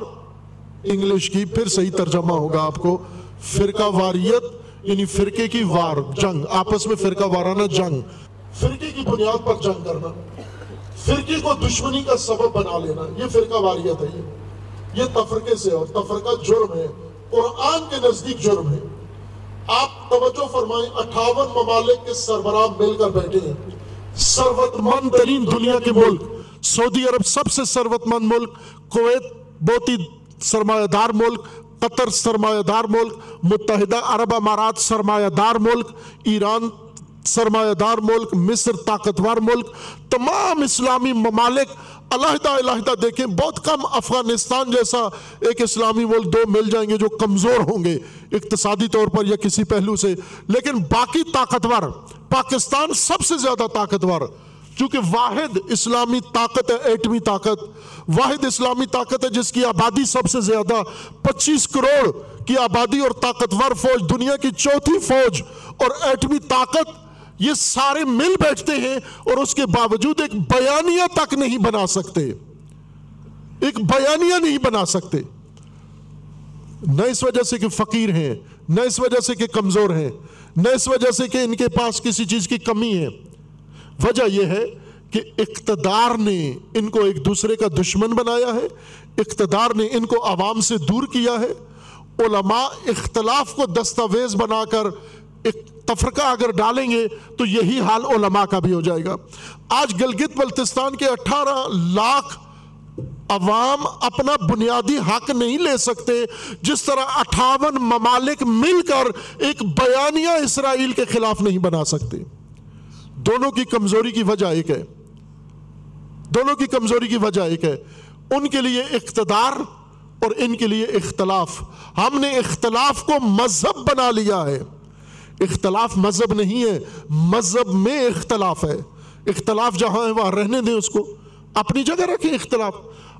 انگلش کی پھر صحیح ترجمہ ہوگا آپ کو۔ فرقہ واریت یعنی فرقے کی وار، جنگ۔ آپس میں فرقہ وارانہ جنگ۔ فرقے کی بنیاد پر جنگ کرنا۔ فرقے کو دشمنی کا سبب بنا لینا۔ یہ فرقہ واریت ہے۔ یہ یہ تفرقے سے اور تفرقہ جرم ہے۔ قرآن کے نزدیک جرم ہے۔ آپ توجہ فرمائیں، اٹھاون ممالک کے سربراہ مل کر بیٹھے ہیں۔ سروت مند ترین دنیا کے ملک۔ سعودی عرب سب سے سروت مند ملک۔ کویت بہت ہی سرمایہ دار ملک، قطر سرمایہ دار ملک، متحدہ عرب امارات سرمایہ دار ملک، ایران سرمایہ دار ملک، مصر طاقتور ملک، تمام اسلامی ممالک، علیحدہ علیحدہ دیکھیں، بہت کم افغانستان جیسا ایک اسلامی ملک دو مل جائیں گے جو کمزور ہوں گے اقتصادی طور پر یا کسی پہلو سے، لیکن باقی طاقتور، پاکستان سب سے زیادہ طاقتور چونکہ واحد اسلامی طاقت ہے، ایٹمی طاقت۔ واحد اسلامی طاقت ہے، جس کی آبادی سب سے زیادہ۔ پچیس کروڑ کی آبادی اور طاقتور فوج، دنیا کی چوتھی فوج اور ایٹمی طاقت۔ یہ سارے مل بیٹھتے ہیں اور اس کے باوجود ایک بیانیہ تک نہیں بنا سکتے۔ ایک بیانیہ نہیں بنا سکتے۔ نہ اس وجہ سے کہ فقیر ہیں، نہ اس وجہ سے کہ کمزور ہیں، نہ اس وجہ سے کہ ان کے پاس کسی چیز کی کمی ہے۔ وجہ یہ ہے کہ اقتدار نے ان کو ایک دوسرے کا دشمن بنایا ہے، اقتدار نے ان کو عوام سے دور کیا ہے۔ علماء اختلاف کو دستاویز بنا کر ایک تفرقہ اگر ڈالیں گے تو یہی حال علماء کا بھی ہو جائے گا۔ آج گلگت بلتستان کے اٹھارہ لاکھ عوام اپنا بنیادی حق نہیں لے سکتے، جس طرح اٹھاون ممالک مل کر ایک بیانیہ اسرائیل کے خلاف نہیں بنا سکتے۔ دونوں کی کمزوری کی وجہ ایک ہے۔ دونوں کی کمزوری کی وجہ ایک ہے۔ ان کے لیے اقتدار اور ان کے لیے اختلاف۔ ہم نے اختلاف کو مذہب بنا لیا ہے۔ اختلاف مذہب نہیں ہے، مذہب میں اختلاف ہے۔ اختلاف جہاں ہے، وہاں رہنے دیں اس کو۔ اپنی جگہ رکھیں اختلاف۔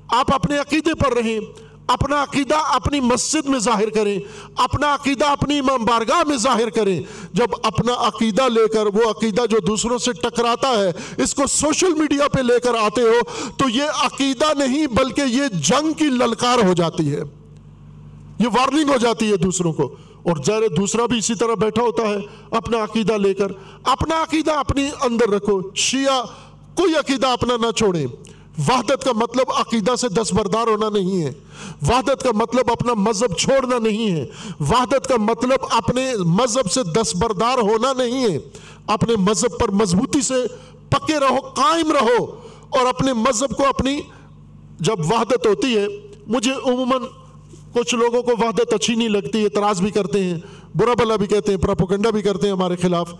آپ اپنے عقیدے پر رہیں۔ اپنا عقیدہ اپنی مسجد میں ظاہر کریں، اپنا عقیدہ اپنی امام بارگاہ میں ظاہر کریں۔ جب اپنا عقیدہ لے کر، وہ عقیدہ جو دوسروں سے ٹکراتا ہے، اس کو سوشل میڈیا پہ لے کر آتے ہو، تو یہ عقیدہ نہیں، بلکہ یہ جنگ کی للکار ہو جاتی ہے۔ یہ وارننگ ہو جاتی ہے دوسروں کو۔ اور ظاہر دوسرا بھی اسی طرح بیٹھا ہوتا ہے، اپنا عقیدہ لے کر۔ اپنا عقیدہ اپنی اندر رکھو۔ شیعہ کوئی عقیدہ اپنا نہ چھوڑیں وحدت کا مطلب عقیدہ سے دستبردار ہونا نہیں ہے۔ وحدت کا مطلب اپنا مذہب چھوڑنا نہیں ہے۔ وحدت کا مطلب اپنے مذہب سے دستبردار ہونا نہیں ہے۔ اپنے مذہب پر مضبوطی سے پکے رہو، قائم رہو۔ اور اپنے مذہب کو اپنی جب وحدت ہوتی ہے، مجھے عموماً کچھ لوگوں کو وحدت اچھی نہیں لگتی، اعتراض بھی کرتے ہیں، برا بلا بھی کہتے ہیں پراپوکنڈا بھی کرتے ہیں ہمارے خلاف۔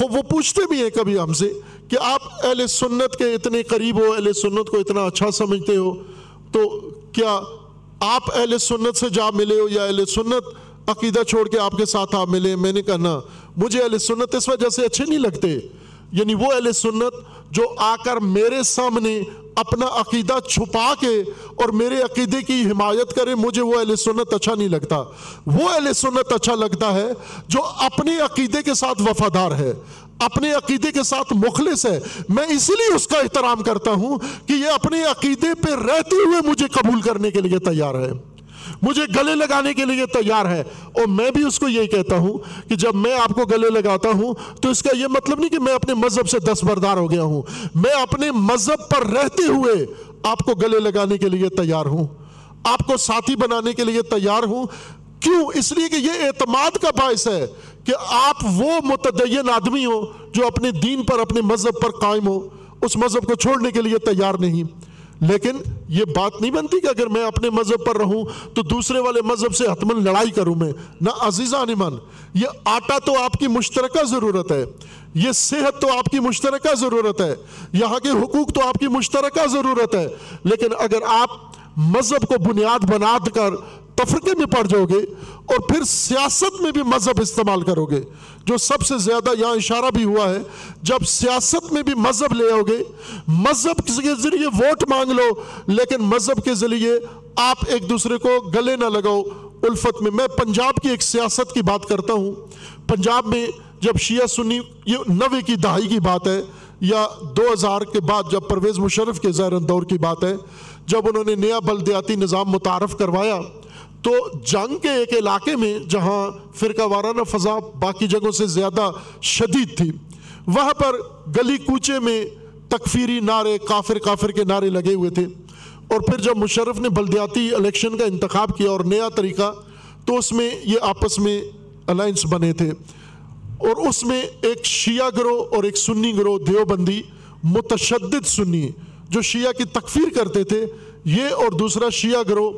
وہ پوچھتے بھی ہیں کبھی ہم سے کہ آپ اہل سنت کے اتنے قریب ہو، اہل سنت کو اتنا اچھا سمجھتے ہو، تو کیا آپ اہل سنت سے جا ملے ہو یا اہل سنت عقیدہ چھوڑ کے آپ کے ساتھ آپ ملے؟ میں نے کہا نا مجھے اہل سنت اس وجہ سے اچھے نہیں لگتے۔ یعنی وہ اہل سنت جو آ کر میرے سامنے اپنا عقیدہ چھپا کے اور میرے عقیدے کی حمایت کرے، مجھے وہ اہل سنت اچھا نہیں لگتا۔ وہ اہل سنت اچھا لگتا ہے جو اپنے عقیدے کے ساتھ وفادار ہے، اپنے عقیدے کے ساتھ مخلص ہے۔ میں اسی لیے اس کا احترام کرتا ہوں کہ یہ اپنے عقیدے پہ رہتے ہوئے مجھے قبول کرنے کے لیے تیار ہے۔ مجھے گلے لگانے کے لیے تیار ہے اور میں بھی اس کو یہی کہتا ہوں کہ جب میں آپ کو گلے لگاتا ہوں تو اس کا یہ مطلب نہیں کہ میں اپنے مذہب سے دس بردار ہو گیا ہوں، میں اپنے مذہب پر رہتے ہوئے آپ کو گلے لگانے کے لیے تیار ہوں، آپ کو ساتھی بنانے کے لیے تیار ہوں۔ کیوں؟ اس لیے کہ یہ اعتماد کا باعث ہے کہ آپ وہ متدین آدمی ہو جو اپنے دین پر، اپنے مذہب پر قائم ہو، اس مذہب کو چھوڑنے کے لیے تیار نہیں۔ لیکن یہ بات نہیں بنتی کہ اگر میں اپنے مذہب پر رہوں تو دوسرے والے مذہب سے حتمن لڑائی کروں میں۔ نہ عزیزہ نمان یہ آٹا تو آپ کی مشترکہ ضرورت ہے۔ یہ صحت تو آپ کی مشترکہ ضرورت ہے۔ یہاں کے حقوق تو آپ کی مشترکہ ضرورت ہے۔ لیکن اگر آپ مذہب کو بنیاد بنا کر تفرقے میں پڑ جاؤ گے اور پھر سیاست میں بھی مذہب استعمال کرو گے، جو سب سے زیادہ یہاں اشارہ بھی ہوا ہے، جب سیاست میں بھی مذہب لے آؤ گے، مذہب کے ذریعے ووٹ مانگ لو، لیکن مذہب کے ذریعے آپ ایک دوسرے کو گلے نہ لگاؤ۔ الفت میں میں پنجاب کی ایک سیاست کی بات کرتا ہوں۔ پنجاب میں جب شیعہ سنی، یہ نوے کی دہائی کی بات ہے، یا دو ہزار کے بعد جب پرویز مشرف کے زیر دور کی بات ہے، جب انہوں نے نیا بلدیاتی نظام متعارف کروایا تو جنگ کے ایک علاقے میں جہاں فرقہ وارانہ فضا باقی جگہوں سے زیادہ شدید تھی، وہاں پر گلی کوچے میں تکفیری نعرے، کافر کافر کے نعرے لگے ہوئے تھے۔ اور پھر جب مشرف نے بلدیاتی الیکشن کا انتخاب کیا اور نیا طریقہ، تو اس میں یہ آپس میں الائنس بنے تھے۔ اور اس میں ایک شیعہ گروہ اور ایک سنی گروہ، دیوبندی، متشدد سنی، جو شیعہ کی تکفیر کرتے تھے، یہ اور دوسرا شیعہ گروہ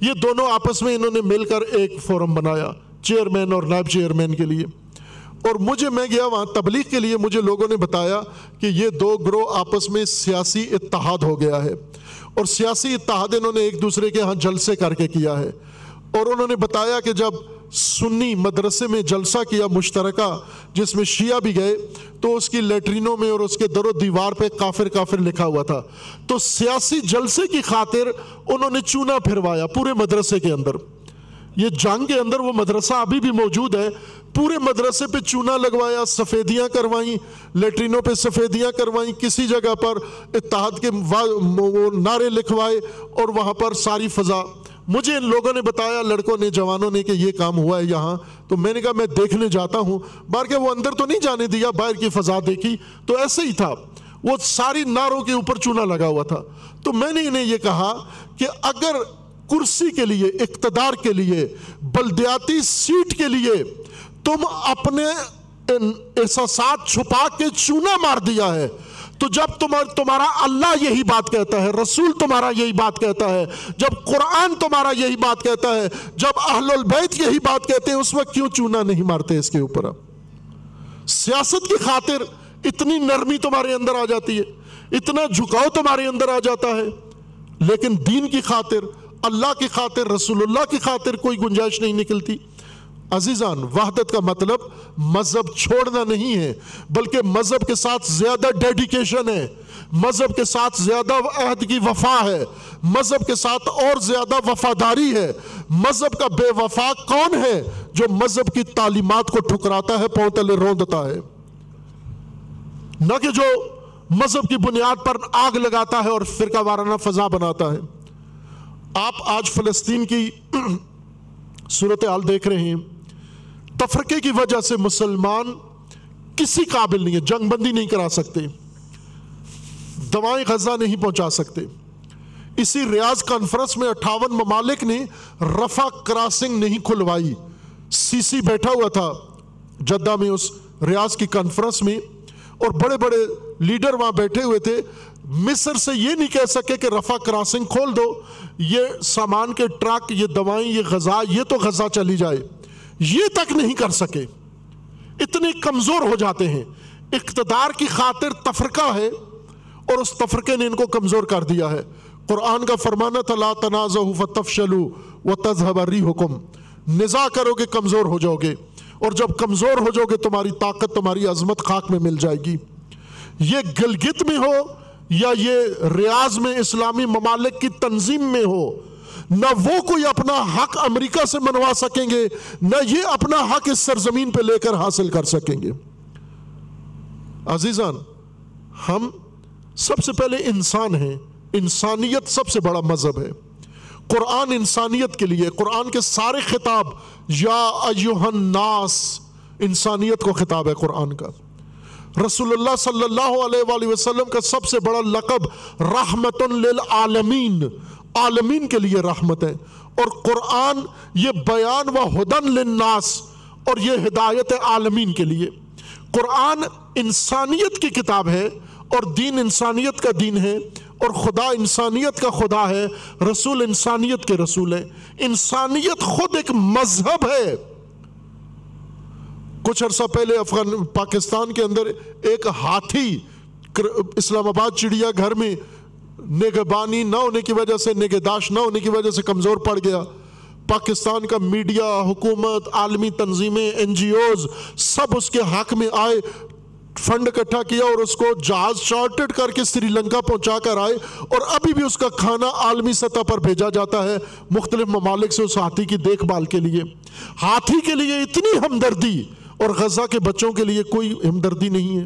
یہ دونوں آپس میں انہوں نے مل کر ایک فورم بنایا، چیئرمین اور نائب چیئرمین کے لیے۔ اور مجھے میں گیا وہاں تبلیغ کے لیے، مجھے لوگوں نے بتایا کہ یہ دو گروہ آپس میں سیاسی اتحاد ہو گیا ہے۔ اور سیاسی اتحاد انہوں نے ایک دوسرے کے ہاں جلسے کر کے کیا ہے۔ اور انہوں نے بتایا کہ جب سنی مدرسے میں جلسہ کیا مشترکہ، جس میں شیعہ بھی گئے، تو اس کی لیٹرینوں میں اور اس کے در و دیوار پہ کافر کافر لکھا ہوا تھا۔ تو سیاسی جلسے کی خاطر انہوں نے چونا پھروایا پورے مدرسے کے اندر۔ یہ جنگ کے اندر وہ مدرسہ ابھی بھی موجود ہے۔ پورے مدرسے پہ چونا لگوایا، سفیدیاں کروائیں لیٹرینوں پہ سفیدیاں کروائیں کسی جگہ پر اتحاد کے نعرے لکھوائے اور وہاں پر ساری فضا مجھے ان لوگوں نے بتایا، لڑکوں نے، جوانوں نے کہ یہ کام ہوا ہے یہاں۔ تو میں نے کہا، میں دیکھنے جاتا ہوں۔ بار کے وہ اندر تو نہیں جانے دیا، باہر کی فضا دیکھی۔ تو ایسے ہی تھا۔ وہ ساری ناروں کے اوپر چونا لگا ہوا تھا۔ تو میں نے انہیں یہ کہا کہ اگر کرسی کے لیے، اقتدار کے لیے، بلدیاتی سیٹ کے لیے تم اپنے احساسات چھپا کے چونا مار دیا ہے تو جب تمہارا اللہ یہی بات کہتا ہے، رسول تمہارا یہی بات کہتا ہے، جب قرآن تمہارا یہی بات کہتا ہے، جب اہل البیت یہی بات کہتے ہیں، اس وقت کیوں چونا نہیں مارتے اس کے اوپر سیاست کی خاطر اتنی نرمی تمہارے اندر آ جاتی ہے، اتنا جھکاؤ تمہارے اندر آ جاتا ہے، لیکن دین کی خاطر، اللہ کی خاطر، رسول اللہ کی خاطر کوئی گنجائش نہیں نکلتی۔ عزیزان، وحدت کا مطلب مذہب چھوڑنا نہیں ہے، بلکہ مذہب کے ساتھ زیادہ ڈیڈیکیشن ہے، مذہب کے ساتھ زیادہ عہد کی وفا ہے، مذہب کے ساتھ اور زیادہ وفاداری ہے۔ مذہب کا بے وفا کون ہے جو مذہب کی تعلیمات کو ٹھکراتا ہے پونتلے روندتا ہے؟ نہ کہ جو مذہب کی بنیاد پر آگ لگاتا ہے اور فرقہ وارانہ فضا بناتا ہے۔ آپ آج فلسطین کی صورتحال دیکھ رہے ہیں۔ تفرقے کی وجہ سے مسلمان کسی قابل نہیں ہے جنگ بندی نہیں کرا سکتے، دوائیں غزہ نہیں پہنچا سکتے۔ اسی ریاض کانفرنس میں اٹھاون ممالک نے رفا کراسنگ نہیں کھلوائی۔ سی سی بیٹھا ہوا تھا جدہ میں اس ریاض کی کانفرنس میں اور بڑے بڑے لیڈر وہاں بیٹھے ہوئے تھے۔ مصر سے یہ نہیں کہہ سکے کہ رفا کراسنگ کھول دو، یہ سامان کے ٹرک، یہ دوائیں، یہ غذا یہ تو غزہ چلی جائے۔ یہ تک نہیں کر سکے۔ اتنے کمزور ہو جاتے ہیں۔ اقتدار کی خاطر تفرقہ ہے اور اس تفرقے نے ان کو کمزور کر دیا ہے۔ قرآن کا فرمانا تھا، لا تنازع فتفشلو وتذهب ريحكم نزاع کرو گے، کمزور ہو جاؤ گے۔ اور جب کمزور ہو جاؤ گے، تمہاری طاقت، تمہاری عظمت خاک میں مل جائے گی۔ یہ گلگت میں ہو یا یہ ریاض میں، اسلامی ممالک کی تنظیم میں ہو نہ وہ کوئی اپنا حق امریکہ سے منوا سکیں گے، نہ یہ اپنا حق اس سرزمین پہ لے کر حاصل کر سکیں گے۔ عزیزان، ہم سب سے پہلے انسان ہیں، انسانیت سب سے بڑا مذہب ہے۔ قرآن انسانیت کے لیے، قرآن کے سارے خطاب، یا الناس، انسانیت کو خطاب ہے قرآن کا۔ رسول اللہ صلی اللہ علیہ وآلہ وسلم کا سب سے بڑا لقب رحمت للعالمین عالمین کے لیے رحمت ہے۔ اور قرآن یہ بیان و ہدن للناس اور یہ ہدایت عالمین کے لیے۔ قرآن انسانیت کی کتاب ہے اور دین انسانیت کا دین ہے اور خدا انسانیت کا خدا ہے، رسول انسانیت کے رسول ہے انسانیت خود ایک مذہب ہے۔ کچھ عرصہ پہلے افغان، پاکستان کے اندر ایک ہاتھی، اسلام آباد چڑیا گھر میں نگبانی نہ ہونے کی وجہ سے، نگہداشت نہ ہونے کی وجہ سے کمزور پڑ گیا۔ پاکستان کا میڈیا، حکومت، عالمی تنظیمیں این جی اوز سب اس کے حق میں آئے، فنڈ اکٹھا کیا اور اس کو جہاز شارٹڈ کر کے سری لنکا پہنچا کر آئے اور ابھی بھی اس کا کھانا عالمی سطح پر بھیجا جاتا ہے مختلف ممالک سے اس ہاتھی کی دیکھ بھال کے لیے۔ ہاتھی کے لیے اتنی ہمدردی اور غزہ کے بچوں کے لیے کوئی ہمدردی نہیں ہے،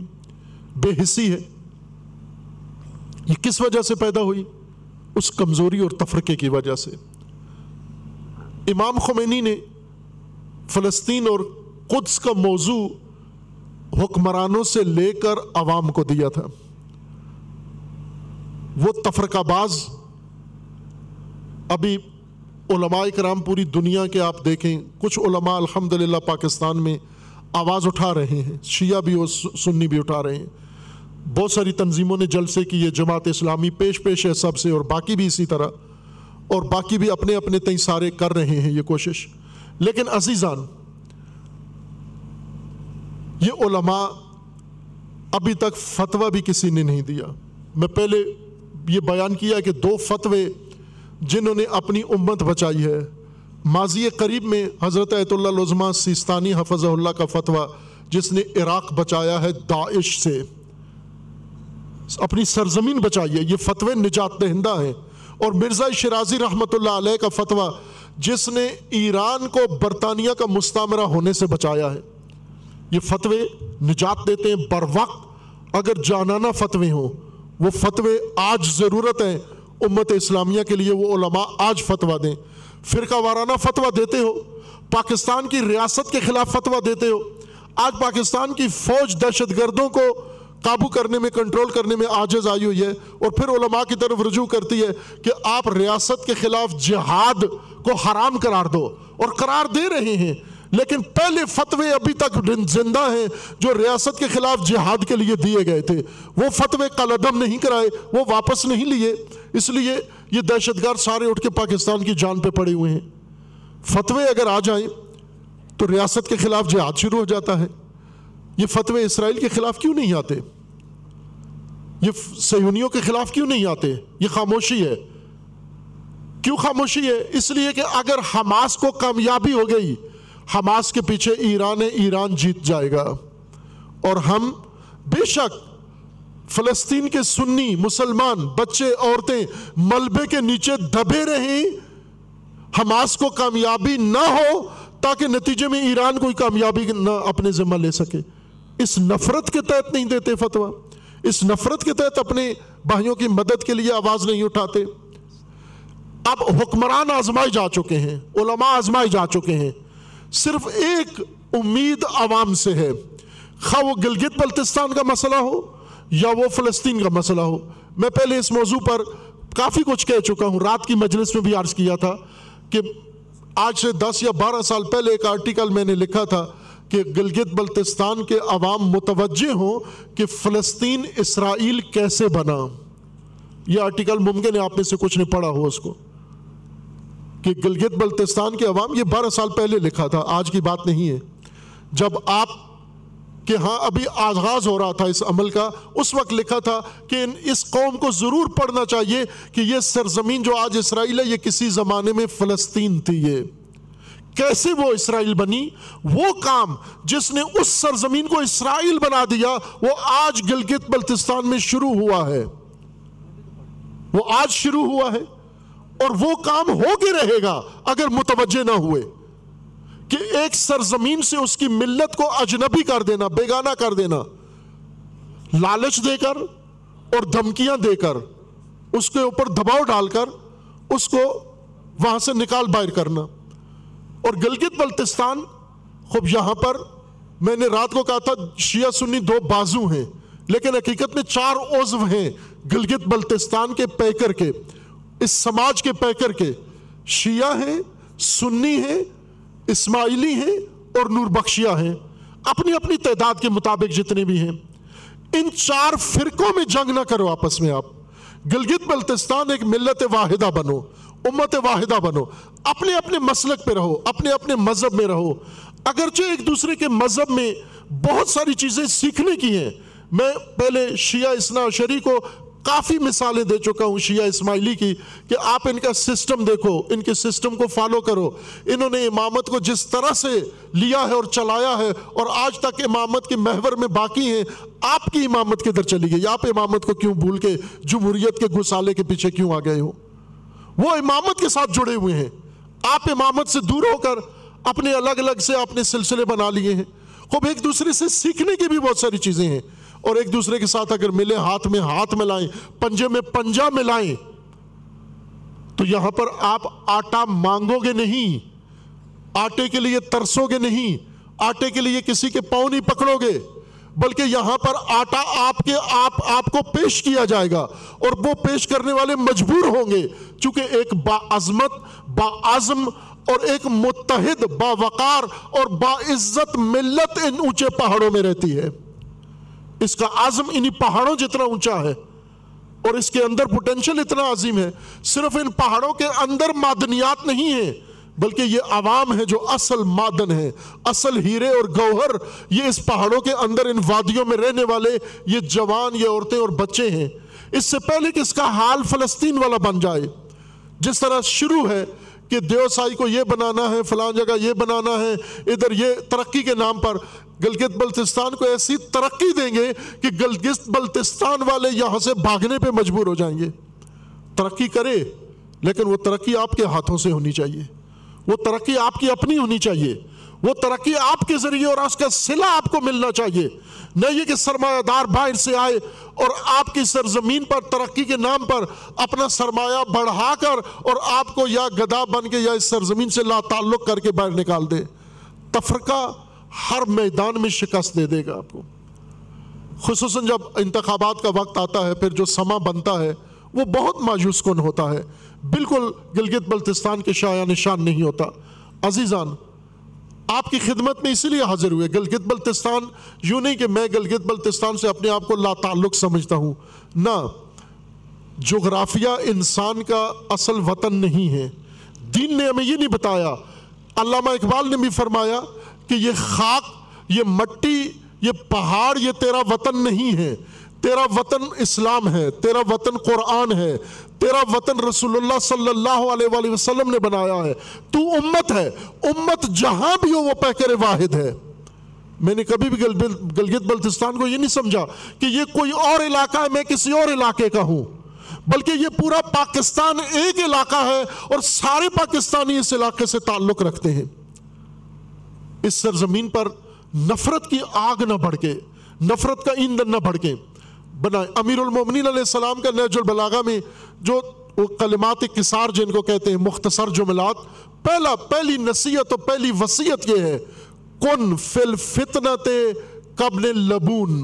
بے حصی ہے۔ یہ کس وجہ سے پیدا ہوئی؟ اس کمزوری اور تفرقے کی وجہ سے۔ امام خمینی نے فلسطین اور قدس کا موضوع حکمرانوں سے لے کر عوام کو دیا تھا۔ وہ تفرقہ باز۔ ابھی علماء کرام پوری دنیا کے آپ دیکھیں، کچھ علماء الحمدللہ پاکستان میں آواز اٹھا رہے ہیں، شیعہ بھی اور سنی بھی اٹھا رہے ہیں۔ بہت ساری تنظیموں نے جلسے کی، یہ جماعت اسلامی پیش پیش ہے سب سے اور باقی بھی اسی طرح، اور باقی بھی اپنے اپنے تئیں سارے کر رہے ہیں یہ کوشش۔ لیکن عزیزان، یہ علماء ابھی تک فتویٰ بھی کسی نے نہیں دیا۔ میں پہلے یہ بیان کیا کہ دو فتوے جنہوں نے اپنی امت بچائی ہے۔ ماضی قریب میں حضرت ایت اللہ لزمہ سیستانی حفظ اللہ کا فتویٰ جس نے عراق بچایا ہے داعش سے۔ اپنی سرزمین بچائی ہے یہ فتوے نجات دہندہ ہیں اور مرزا شرازی رحمۃ اللہ علیہ کا فتویٰ، جس نے ایران کو برطانیہ کا مستعمرہ ہونے سے بچایا ہے۔ یہ فتوے نجات دیتے ہیں بر وقت، اگر جانانہ فتوے ہوں۔ وہ فتوے آج ضرورت ہے امت اسلامیہ کے لیے وہ علماء آج فتویٰ دیں۔ فرقہ وارانہ فتویٰ دیتے ہو۔ پاکستان کی ریاست کے خلاف فتویٰ دیتے ہو۔ آج پاکستان کی فوج دہشت گردوں کو قابو کرنے میں کنٹرول کرنے میں آجز آئی ہوئی ہے اور پھر علماء کی طرف رجوع کرتی ہے کہ آپ ریاست کے خلاف جہاد کو حرام قرار دو اور قرار دے رہے ہیں۔ لیکن پہلے فتوے ابھی تک زندہ ہیں جو ریاست کے خلاف جہاد کے لیے دیے گئے تھے۔ وہ فتوے قلعدم نہیں کرائے، وہ واپس نہیں لیے۔ اس لیے یہ دہشت گرد سارے اٹھ کے پاکستان کی جان پہ پڑے ہوئے ہیں۔ فتوے اگر آ جائیں تو ریاست کے خلاف جہاد شروع ہو جاتا ہے۔ یہ فتوے اسرائیل کے خلاف کیوں نہیں آتے؟ یہ سیونیوں کے خلاف کیوں نہیں آتے؟ یہ خاموشی ہے۔ کیوں خاموشی ہے؟ اس لیے کہ اگر حماس کو کامیابی ہو گئی، حماس کے پیچھے ایران ایران جیت جائے گا۔ اور ہم بے شک فلسطین کے سنی مسلمان بچے، عورتیں ملبے کے نیچے دبے رہیں، حماس کو کامیابی نہ ہو تاکہ نتیجے میں ایران کوئی کامیابی نہ اپنے ذمہ لے سکے۔ اس نفرت کے تحت نہیں دیتے فتویٰ۔ اس نفرت کے تحت اپنے بھائیوں کی مدد کے لیے آواز نہیں اٹھاتے۔ اب حکمران آزمائے جا چکے ہیں، علماء آزمائے جا چکے ہیں۔ صرف ایک امید عوام سے ہے۔ خواہ وہ گلگت بلتستان کا مسئلہ ہو یا وہ فلسطین کا مسئلہ ہو۔ میں پہلے اس موضوع پر کافی کچھ کہہ چکا ہوں۔ رات کی مجلس میں بھی عرض کیا تھا کہ آج سے دس یا بارہ سال پہلے ایک آرٹیکل میں نے لکھا تھا کہ گلگت بلتستان کے عوام متوجہ ہوں کہ فلسطین اسرائیل کیسے بنا۔ یہ آرٹیکل ممکن ہے آپ میں سے کچھ نے پڑھا ہو اس کو۔ کہ گلگت بلتستان کے عوام یہ بارہ سال پہلے لکھا تھا، آج کی بات نہیں ہے۔ جب آپ کہ ہاں ابھی آغاز ہو رہا تھا اس عمل کا، اس وقت لکھا تھا کہ اس قوم کو ضرور پڑھنا چاہیے کہ یہ سرزمین جو آج اسرائیل ہے، یہ کسی زمانے میں فلسطین تھی یہ۔ کیسے وہ اسرائیل بنی؟ وہ کام جس نے اس سرزمین کو اسرائیل بنا دیا، وہ آج گلگت بلتستان میں شروع ہوا ہے۔ وہ آج شروع ہوا ہے۔ اور وہ کام ہو کے رہے گا اگر متوجہ نہ ہوئے۔ کہ ایک سرزمین سے اس کی ملت کو اجنبی کر دینا، بیگانہ کر دینا۔ لالچ دے کر اور دھمکیاں دے کر، اس کے اوپر دباؤ ڈال کر، اس کو وہاں سے نکال باہر کرنا۔ اور گلگت بلتستان، خوب یہاں پر میں نے رات کو کہا تھا، شیعہ سنی دو بازو ہیں، لیکن حقیقت میں چار عضو ہیں، گلگت بلتستان کے پیکر کے، اس سماج کے پیکر کے۔ شیعہ ہیں، سنی ہیں، اسماعیلی ہیں اور نور بخشیہ ہیں۔ اپنی اپنی تعداد کے مطابق جتنے بھی ہیں۔ ان چار فرقوں میں جنگ نہ کرو آپس میں آپ۔ گلگت بلتستان ایک ملت واحدہ بنو، امت واحدہ بنو۔ اپنے اپنے مسلک پہ رہو، اپنے اپنے مذہب میں رہو۔ اگرچہ ایک دوسرے کے مذہب میں بہت ساری چیزیں سیکھنے کی ہیں، میں پہلے شیعہ اسنا شری کو کافی مثالیں دے چکا ہوں شیعہ اسماعیلی کی کہ آپ ان کا سسٹم دیکھو، ان کے سسٹم کو فالو کرو۔ انہوں نے امامت کو جس طرح سے لیا ہے اور چلایا ہے اور آج تک امامت کے محور میں باقی ہیں، آپ کی امامت کدھر چلی گئی؟ آپ امامت کو کیوں بھول کے جمہوریت کے گسالے کے پیچھے کیوں آ گئے ہو؟ وہ امامت کے ساتھ جڑے ہوئے ہیں۔ آپ امامت سے دور ہو کر اپنے الگ الگ سے اپنے سلسلے بنا لیے ہیں۔ خوب ایک دوسرے سے سیکھنے کی بھی بہت ساری چیزیں ہیں۔ اور ایک دوسرے کے ساتھ اگر ملے، ہاتھ میں ہاتھ ملائیں، پنجے میں پنجا ملائیں، تو یہاں پر آپ آٹا مانگو گے نہیں، آٹے کے لیے ترسو گے نہیں، آٹے کے لیے کسی کے پاؤں نہیں پکڑو گے۔ بلکہ یہاں پر آٹا آپ کے آپ آپ کو پیش کیا جائے گا اور وہ پیش کرنے والے مجبور ہوں گے چونکہ ایک با عظمت، با اور ایک متحد، با وقار اور با عزت ملت ان اونچے پہاڑوں میں رہتی ہے۔ اس کا عزم انہی پہاڑوں جتنا اونچا ہے اور اس کے اندر پوٹینشل اتنا عظیم ہے۔ صرف ان پہاڑوں کے اندر معدنیات نہیں ہیں بلکہ یہ عوام ہے جو اصل معدن ہے، اصل ہیرے اور گوہر۔ یہ اس پہاڑوں کے اندر، ان وادیوں میں رہنے والے یہ جوان، یہ عورتیں اور بچے ہیں۔ اس سے پہلے کہ اس کا حال فلسطین والا بن جائے۔ جس طرح شروع ہے کہ دیوسائی کو یہ بنانا ہے، فلان جگہ یہ بنانا ہے، ادھر یہ ترقی کے نام پر۔ گلگت بلتستان کو ایسی ترقی دیں گے کہ گلگت بلتستان والے یہاں سے بھاگنے پہ مجبور ہو جائیں گے۔ ترقی کرے، لیکن وہ ترقی آپ کے ہاتھوں سے ہونی چاہیے۔ وہ ترقی آپ کی اپنی ہونی چاہیے۔ وہ ترقی آپ کے ذریعے اور اس کا سلا آپ کو ملنا چاہیے۔ نہ یہ کہ سرمایہ دار باہر سے آئے اور آپ کی سرزمین پر ترقی کے نام پر اپنا سرمایہ بڑھا کر اور آپ کو یا گدا بن کے یا اس سرزمین سے لا تعلق کر کے باہر نکال دے۔ تفرقہ ہر میدان میں شکست دے دے گا آپ کو۔ خصوصاً جب انتخابات کا وقت آتا ہے، پھر جو سما بنتا ہے، وہ بہت مایوس کن ہوتا ہے۔ بالکل گلگت بلتستان کے شاعر نشان نہیں ہوتا۔ عزیزان، آپ کی خدمت میں اسی لیے حاضر ہوئے۔ گلگت بلتستان، یوں نہیں کہ میں گلگت بلتستان سے اپنے آپ کو لا تعلق سمجھتا ہوں۔ نہ، جغرافیہ انسان کا اصل وطن نہیں ہے۔ دین نے ہمیں یہ نہیں بتایا۔ علامہ اقبال نے بھی فرمایا کہ یہ خاک، یہ مٹی، یہ پہاڑ، یہ تیرا وطن نہیں ہے۔ تیرا وطن اسلام ہے، تیرا وطن قرآن ہے۔ تیرا وطن رسول اللہ صلی اللہ علیہ وآلہ وسلم نے بنایا ہے۔ تو امت ہے۔ امت جہاں بھی ہو وہ پیکر واحد ہے۔ میں نے کبھی بھی گلگت بلتستان کو یہ نہیں سمجھا کہ یہ کوئی اور علاقہ ہے، میں کسی اور علاقے کا ہوں۔ بلکہ یہ پورا پاکستان ایک علاقہ ہے اور سارے پاکستانی اس علاقے سے تعلق رکھتے ہیں۔ اس سرزمین پر نفرت کی آگ نہ بڑھکے نفرت کا ایندھن نہ بڑھکے بنائے امیر المومنین علیہ السلام کا نیج البلاغہ میں جو کلمات کسار جن کو کہتے ہیں، مختصر جملات، پہلا، پہلی نصیحت اور پہلی وسیعت یہ ہے، کن فل فتنت قبل لبون۔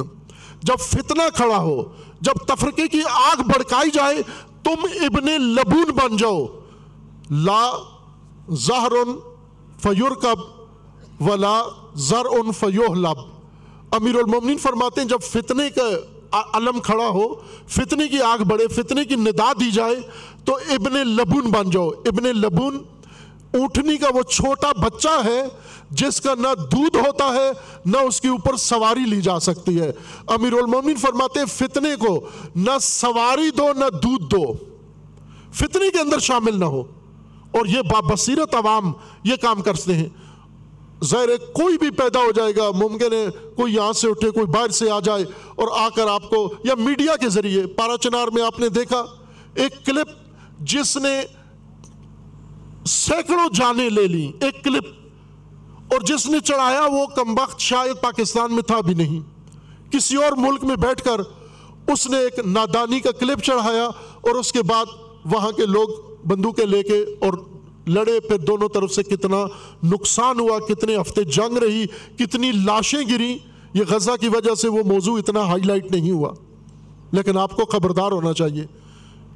جب فتنہ کھڑا ہو، جب تفرقے کی آگ بڑکائی جائے، تم ابن لبون بن جاؤ۔ لا زہر فیورکب ولا زر ان فیوہ لب امیر المومنین فرماتے ہیں، جب فتنے کا علم کھڑا ہو فتنے کی آگ بڑھے فتنے کی ندا دی جائے، تو ابن لبون بن جاؤ۔ ابن لبون اونٹنی کا وہ چھوٹا بچہ ہے جس کا نہ دودھ ہوتا ہے، نہ اس کے اوپر سواری لی جا سکتی ہے۔ امیر المومن فرماتے ہیں، فتنے کو نہ سواری دو، نہ دودھ دو۔ فتنے کے اندر شامل نہ ہو۔ اور یہ بصیرت عوام یہ کام کرتے ہیں۔ ظاہر ہے کوئی بھی پیدا ہو جائے گا، ممکن ہے کوئی یہاں سے اٹھے، کوئی باہر سے آ جائے اور آ کر آپ کو، یا میڈیا کے ذریعے، پارا چنار میں آپ نے دیکھا، ایک کلپ جس نے سینکڑوں جانے لے لی ایک کلپ، اور جس نے چڑھایا وہ کمبخت شاید پاکستان میں تھا بھی نہیں۔ کسی اور ملک میں بیٹھ کر اس نے ایک نادانی کا کلپ چڑھایا اور اس کے بعد وہاں کے لوگ بندوقیں لے کے اور لڑے پھر دونوں طرف سے کتنا نقصان ہوا، کتنے ہفتے جنگ رہی، کتنی لاشیں گری، یہ غزہ کی وجہ سے وہ موضوع اتنا ہائی لائٹ نہیں ہوا۔ لیکن آپ کو خبردار ہونا چاہیے،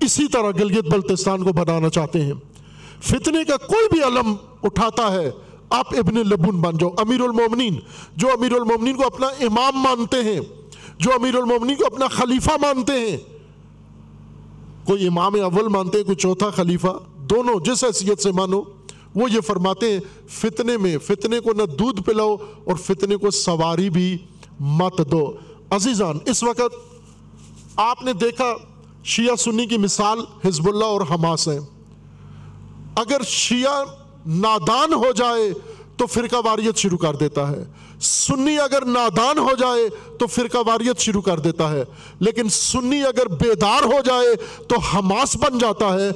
اسی طرح گلگت بلتستان کو بنانا چاہتے ہیں۔ فتنے کا کوئی بھی علم اٹھاتا ہے، آپ ابن لبن بن جاؤ۔ امیر المومنین، جو امیر المومنین کو اپنا امام مانتے ہیں، جو امیر المومنین کو اپنا خلیفہ مانتے ہیں، کوئی امام اول مانتے ہیں، کوئی چوتھا خلیفہ؟ دونوں جس حیثیت سے مانو، وہ یہ فرماتے ہیں، فتنے میں، فتنے کو نہ دودھ پلاؤ اور فتنے کو سواری بھی مت دو۔ عزیزان، اس وقت آپ نے دیکھا شیعہ سنی کی مثال حزب اللہ اور حماس ہیں۔ اگر شیعہ نادان ہو جائے تو فرقہ واریت شروع کر دیتا ہے۔ سنی اگر نادان ہو جائے تو فرقہ واریت شروع کر دیتا ہے۔ لیکن سنی اگر بیدار ہو جائے تو حماس بن جاتا ہے۔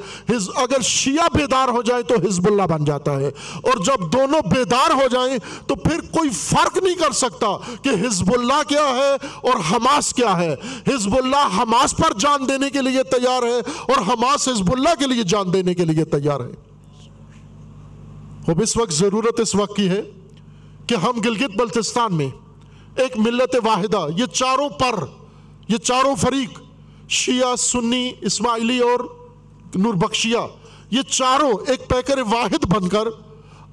اگر شیعہ بیدار ہو جائے تو حزب اللہ بن جاتا ہے۔ اور جب دونوں بیدار ہو جائیں تو پھر کوئی فرق نہیں کر سکتا کہ حزب اللہ کیا ہے اور حماس کیا ہے۔ حزب اللہ حماس پر جان دینے کے لیے تیار ہے اور حماس حزب اللہ کے لیے جان دینے کے لیے تیار ہے۔ اب اس وقت ضرورت اس وقت کی ہے۔ کہ ہم گلگت بلتستان میں ایک ملت واحدہ، یہ چاروں پر، یہ چاروں فریق، شیعہ، سنی، اسماعیلی اور نور بخشیہ، یہ چاروں ایک پیکر واحد بن کر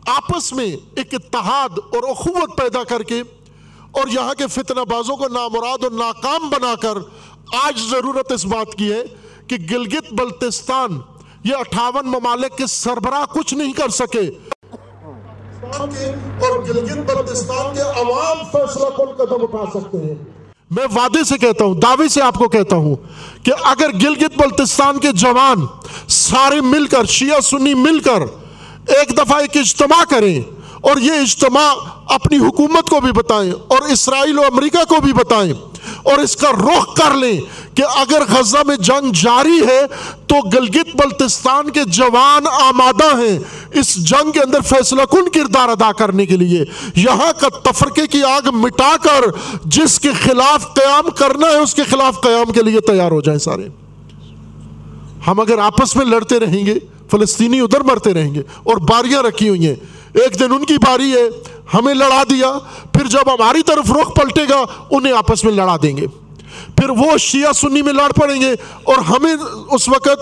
آپس میں ایک اتحاد اور اخوت پیدا کر کے اور یہاں کے فتنہ بازوں کو نامراد اور ناکام بنا کر آج ضرورت اس بات کی ہے کہ گلگت بلتستان، یہ اٹھاون ممالک کے سربراہ کچھ نہیں کر سکے۔ کے اور گلگت بلتستان کے عوام فیصلہ کن قدم اٹھا سکتے ہیں۔ میں وعدے سے کہتا ہوں، دعوے سے آپ کو کہتا ہوں کہ اگر گلگت بلتستان کے جوان سارے مل کر، شیعہ سنی مل کر ایک دفعہ ایک اجتماع کریں اور یہ اجتماع اپنی حکومت کو بھی بتائیں اور اسرائیل و امریکہ کو بھی بتائیں۔ اور اس کا رخ کر لیں کہ اگر غزہ میں جنگ جاری ہے تو گلگت بلتستان کے جوان آمادہ ہیں اس جنگ کے اندر فیصلہ کن کردار ادا کرنے کے لیے؟ یہاں کا تفرقے کی آگ مٹا کر جس کے خلاف قیام کرنا ہے، اس کے خلاف قیام کے لیے تیار ہو جائیں سارے۔ ہم اگر آپس میں لڑتے رہیں گے، فلسطینی ادھر مرتے رہیں گے اور باریاں رکھی ہوئی ہیں۔ ایک دن ان کی باری ہے ہمیں لڑا دیا۔ پھر جب ہماری طرف رخ پلٹے گا، انہیں آپس میں لڑا دیں گے۔ پھر وہ شیعہ سنی میں لڑ پڑیں گے اور ہمیں اس وقت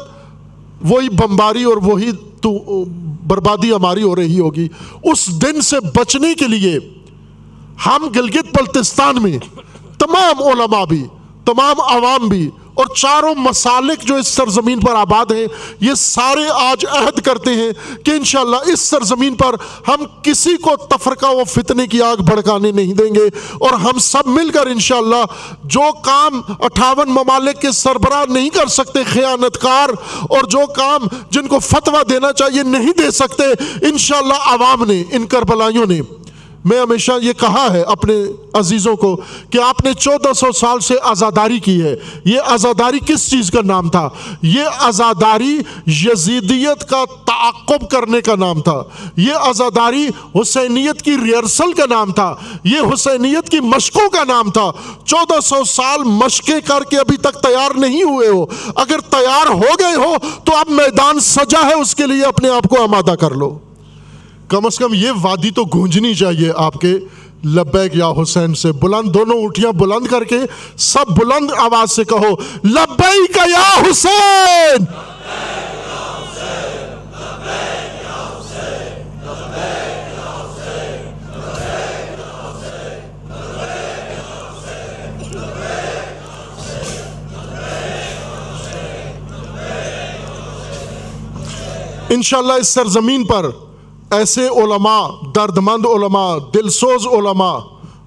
وہی بمباری اور وہی تو بربادی ہماری ہو رہی ہوگی۔ اس دن سے بچنے کے لیے ہم گلگت بلتستان میں تمام علماء بھی، تمام عوام بھی اور چاروں مسالک جو اس سرزمین پر آباد ہیں، یہ سارے آج عہد کرتے ہیں کہ انشاءاللہ اس سرزمین پر ہم کسی کو تفرقہ و فتنے کی آگ بھڑکانے نہیں دیں گے اور ہم سب مل کر انشاءاللہ جو کام اٹھاون ممالک کے سربراہ نہیں کر سکتے خیانتکار اور جو کام جن کو فتوہ دینا چاہیے نہیں دے سکتے، انشاءاللہ عوام نے، ان کربلائیوں نے میں ہمیشہ یہ کہا ہے اپنے عزیزوں کو کہ آپ نے چودہ سو سال سے آزاداری کی ہے۔ یہ آزاداری کس چیز کا نام تھا؟ یہ آزاداری یزیدیت کا تعقب کرنے کا نام تھا۔ یہ آزاداری حسینیت کی ریئرسل کا نام تھا۔ یہ حسینیت کی مشقوں کا نام تھا۔ چودہ سو سال مشقیں کر کے ابھی تک تیار نہیں ہوئے ہو۔ اگر تیار ہو گئے ہو تو اب میدان سجا ہے، اس کے لیے اپنے آپ کو آمادہ کر لو۔ کم از کم یہ وادی تو گونجنی چاہیے آپ کے لبیک یا حسین سے۔ بلند دونوں اٹھیاں بلند کر کے سب بلند آواز سے کہو، لبیک یا حسین! انشاءاللہ اس سرزمین پر ایسے علماء درد مند علماء، دلسوز علماء،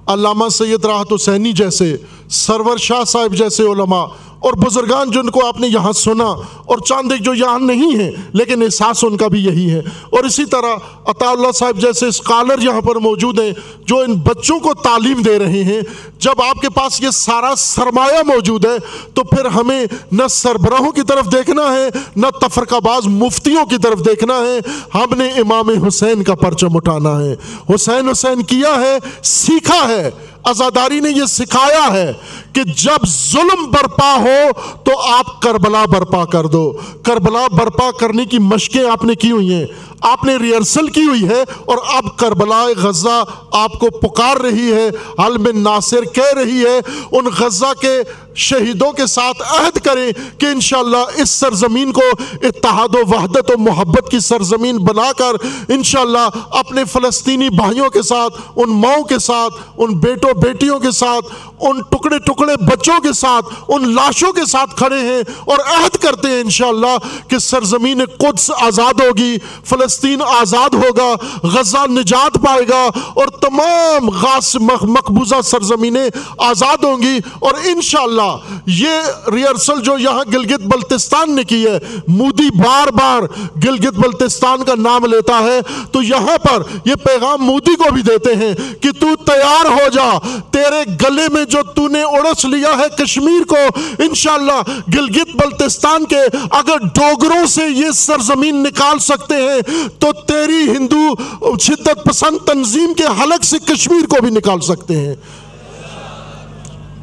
علامہ سید راحت حسینی جیسے، سرور شاہ صاحب جیسے علماء اور بزرگان جن کو آپ نے یہاں سنا، اور چاند ایک جو یہاں نہیں ہیں، لیکن احساس ان کا بھی یہی ہے۔ اور اسی طرح عطا اللہ صاحب جیسے اسکالر یہاں پر موجود ہیں، جو ان بچوں کو تعلیم دے رہے ہیں۔ جب آپ کے پاس یہ سارا سرمایہ موجود ہے، تو پھر ہمیں نہ سربراہوں کی طرف دیکھنا ہے، نہ تفرقہ باز مفتیوں کی طرف دیکھنا ہے۔ ہم نے امام حسین کا پرچم اٹھانا ہے۔ حسین حسین کیا ہے؟ سیکھا ہے۔ ازاداری نے یہ سکھایا ہے کہ جب ظلم برپا ہو تو آپ کربلا برپا کر دو۔ کربلا برپا کرنے کی مشقیں آپ نے کی ہوئی ہیں۔ آپ نے ریئرسل کی ہوئی ہے اور اب کربلا غزہ آپ کو پکار رہی ہے علم ناصر کہہ رہی ہے، ان غزہ کے شہیدوں کے ساتھ عہد کریں کہ انشاءاللہ اس سرزمین کو اتحاد و وحدت و محبت کی سرزمین بنا کر انشاءاللہ اپنے فلسطینی بھائیوں کے ساتھ، ان ماؤں کے ساتھ، ان بیٹوں بیٹیوں کے ساتھ، ان ٹکڑے ٹکڑے بچوں کے ساتھ، ان لاشوں کے ساتھ کھڑے ہیں اور عہد کرتے ہیں انشاءاللہ کہ سرزمین قدس آزاد ہوگی فلسطین آزاد ہوگا، غزہ نجات پائے گا اور تمام غاس مقبوضہ سرزمینیں آزاد ہوں گی اور انشاءاللہ یہ ریئرسل جو یہاں گلگت بلتستان نے کی ہے، مودی بار بار گلگت بلتستان کا نام لیتا ہے، تو یہاں پر یہ پیغام مودی کو بھی دیتے ہیں کہ تو تیار ہو جا، تیرے گلے میں جو تو نے اڑس لیا ہے کشمیر کو، انشاءاللہ گلگت بلتستان کے اگر ڈوگروں سے یہ سرزمین نکال سکتے ہیں تو تیری ہندو شدت پسند تنظیم کے حلق سے کشمیر کو بھی نکال سکتے ہیں۔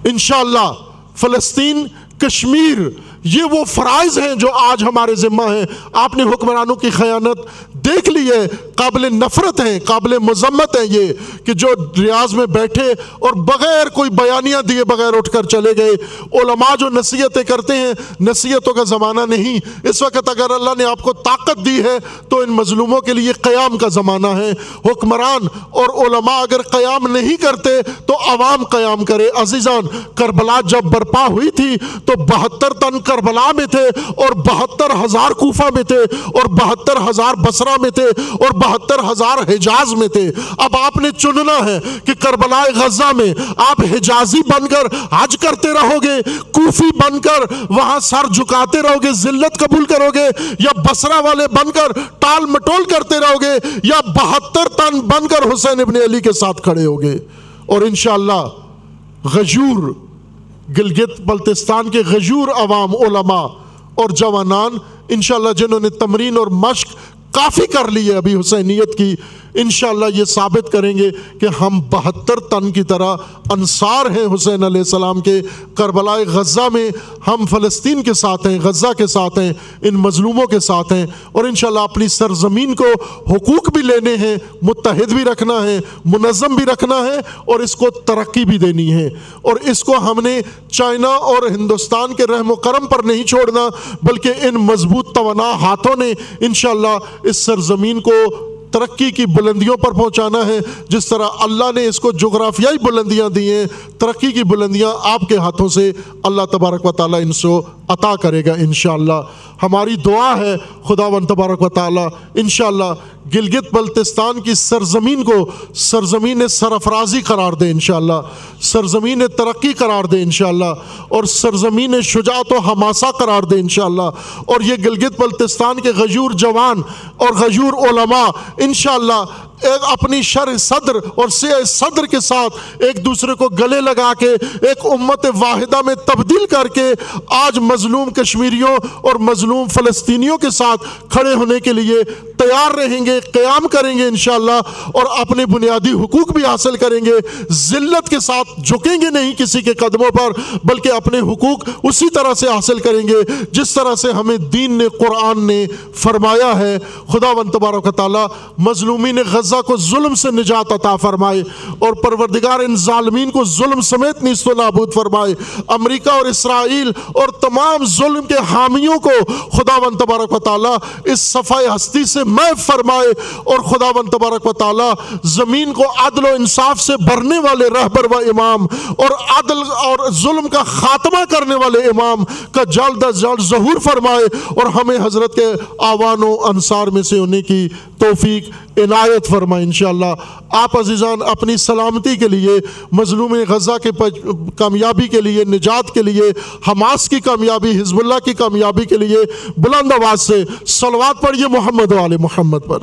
انشاءاللہ فلسطین کشمیر یہ وہ فرائض ہیں جو آج ہمارے ذمہ ہیں۔ آپ نے حکمرانوں کی خیانت دیکھ لی ہے قابل نفرت ہیں، قابل مذمت ہیں یہ کہ جو ریاض میں بیٹھے اور بغیر کوئی بیانیاں دیے بغیر اٹھ کر چلے گئے۔ علماء جو نصیحتیں کرتے ہیں، نصیحتوں کا زمانہ نہیں۔ اس وقت اگر اللہ نے آپ کو طاقت دی ہے تو ان مظلوموں کے لیے قیام کا زمانہ ہے۔ حکمران اور علماء اگر قیام نہیں کرتے تو عوام قیام کرے۔ عزیزان، کربلا جب برپا ہوئی تھی تو بہتر تن کربلا میں تھے اور بہتر ہزار کوفہ میں تھے اور بہتر ہزار بسرا میں تھے اور بہتر ہزار حجاز میں تھے۔ اب آپ نے چننا ہے کہ کربلا غزہ میں آپ حجازی بن کر حج کرتے رہو گے، کوفی بن کر وہاں سر جھکاتے رہو گے، ذلت قبول کرو گے یا بسرا والے بن کر ٹال مٹول کرتے رہو گے یا بہتر تن بن کر حسین ابن علی کے ساتھ کھڑے ہوگے اور انشاءاللہ غجور گلگت بلتستان کے غجور عوام علماء اور جوانان انشاءاللہ جنہوں نے تمرین اور مشق کافی کر لی ہے ابھی حسینیت کی انشاءاللہ یہ ثابت کریں گے کہ ہم بہتر تن کی طرح انصار ہیں حسین علیہ السلام کے کربلا غزہ میں ہم فلسطین کے ساتھ ہیں، غزہ کے ساتھ ہیں، ان مظلوموں کے ساتھ ہیں اور انشاءاللہ اپنی سرزمین کو حقوق بھی لینے ہیں، متحد بھی رکھنا ہے، منظم بھی رکھنا ہے اور اس کو ترقی بھی دینی ہے۔ اور اس کو ہم نے چائنا اور ہندوستان کے رحم و کرم پر نہیں چھوڑنا، بلکہ ان مضبوط توانا ہاتھوں نے انشاءاللہ اس سرزمین کو ترقی کی بلندیوں پر پہنچانا ہے۔ جس طرح اللہ نے اس کو جغرافیائی بلندیاں دی ہیں، ترقی کی بلندیاں آپ کے ہاتھوں سے اللہ تبارک و تعالیٰ ان سے عطا کرے گا انشاءاللہ۔ ہماری دعا ہے خدا و تبارک و تعالیٰ انشاءاللہ گلگت بلتستان کی سرزمین کو سرزمین سرفرازی قرار دے انشاءاللہ، سرزمین ترقی قرار دے انشاءاللہ، اور سرزمین شجاعت و حماسہ قرار دے انشاءاللہ۔ اور یہ گلگت بلتستان کے غجور جوان اور غجور علماء، انشاءاللہ ایک اپنی شر صدر اور سیاہ صدر کے ساتھ ایک دوسرے کو گلے لگا کے ایک امت واحدہ میں تبدیل کر کے آج مظلوم کشمیریوں اور مظلوم فلسطینیوں کے ساتھ کھڑے ہونے کے لیے تیار رہیں گے، قیام کریں گے انشاءاللہ، اور اپنے بنیادی حقوق بھی حاصل کریں گے۔ ذلت کے ساتھ جھکیں گے نہیں کسی کے قدموں پر، بلکہ اپنے حقوق اسی طرح سے حاصل کریں گے جس طرح سے ہمیں دین نے، قرآن نے فرمایا ہے۔ خدا و تبارک و تعالیٰ مظلومین غزہ غزہ کو ظلم سے نجات عطا فرمائے اور پروردگار ان ظالمین کو ظلم سمیت نیست و نابود فرمائے۔ امریکہ اور اسرائیل اور تمام ظلم کے حامیوں کو خدا و تبارک و تعالیٰ اس صفحہ ہستی سے میں فرمائے اور خدا و تبارک و تعالیٰ زمین کو عدل و انصاف سے بھرنے والے رہبر و امام اور عدل اور ظلم کا خاتمہ کرنے والے امام کا جلد از جلد ظہور فرمائے اور ہمیں حضرت کے آوان و انصار میں سے ہونے کی توفیق، عنایت فرمائے انشاءاللہ، آپ عزیزان، اپنی سلامتی کے لیے، مظلوم غزہ کے کامیابی کے لیے، نجات کے لیے، حماس کی کامیابی حزب اللہ کی کامیابی کے لیے، بلند آواز سے سلوات پڑھیے محمد والے محمد پر۔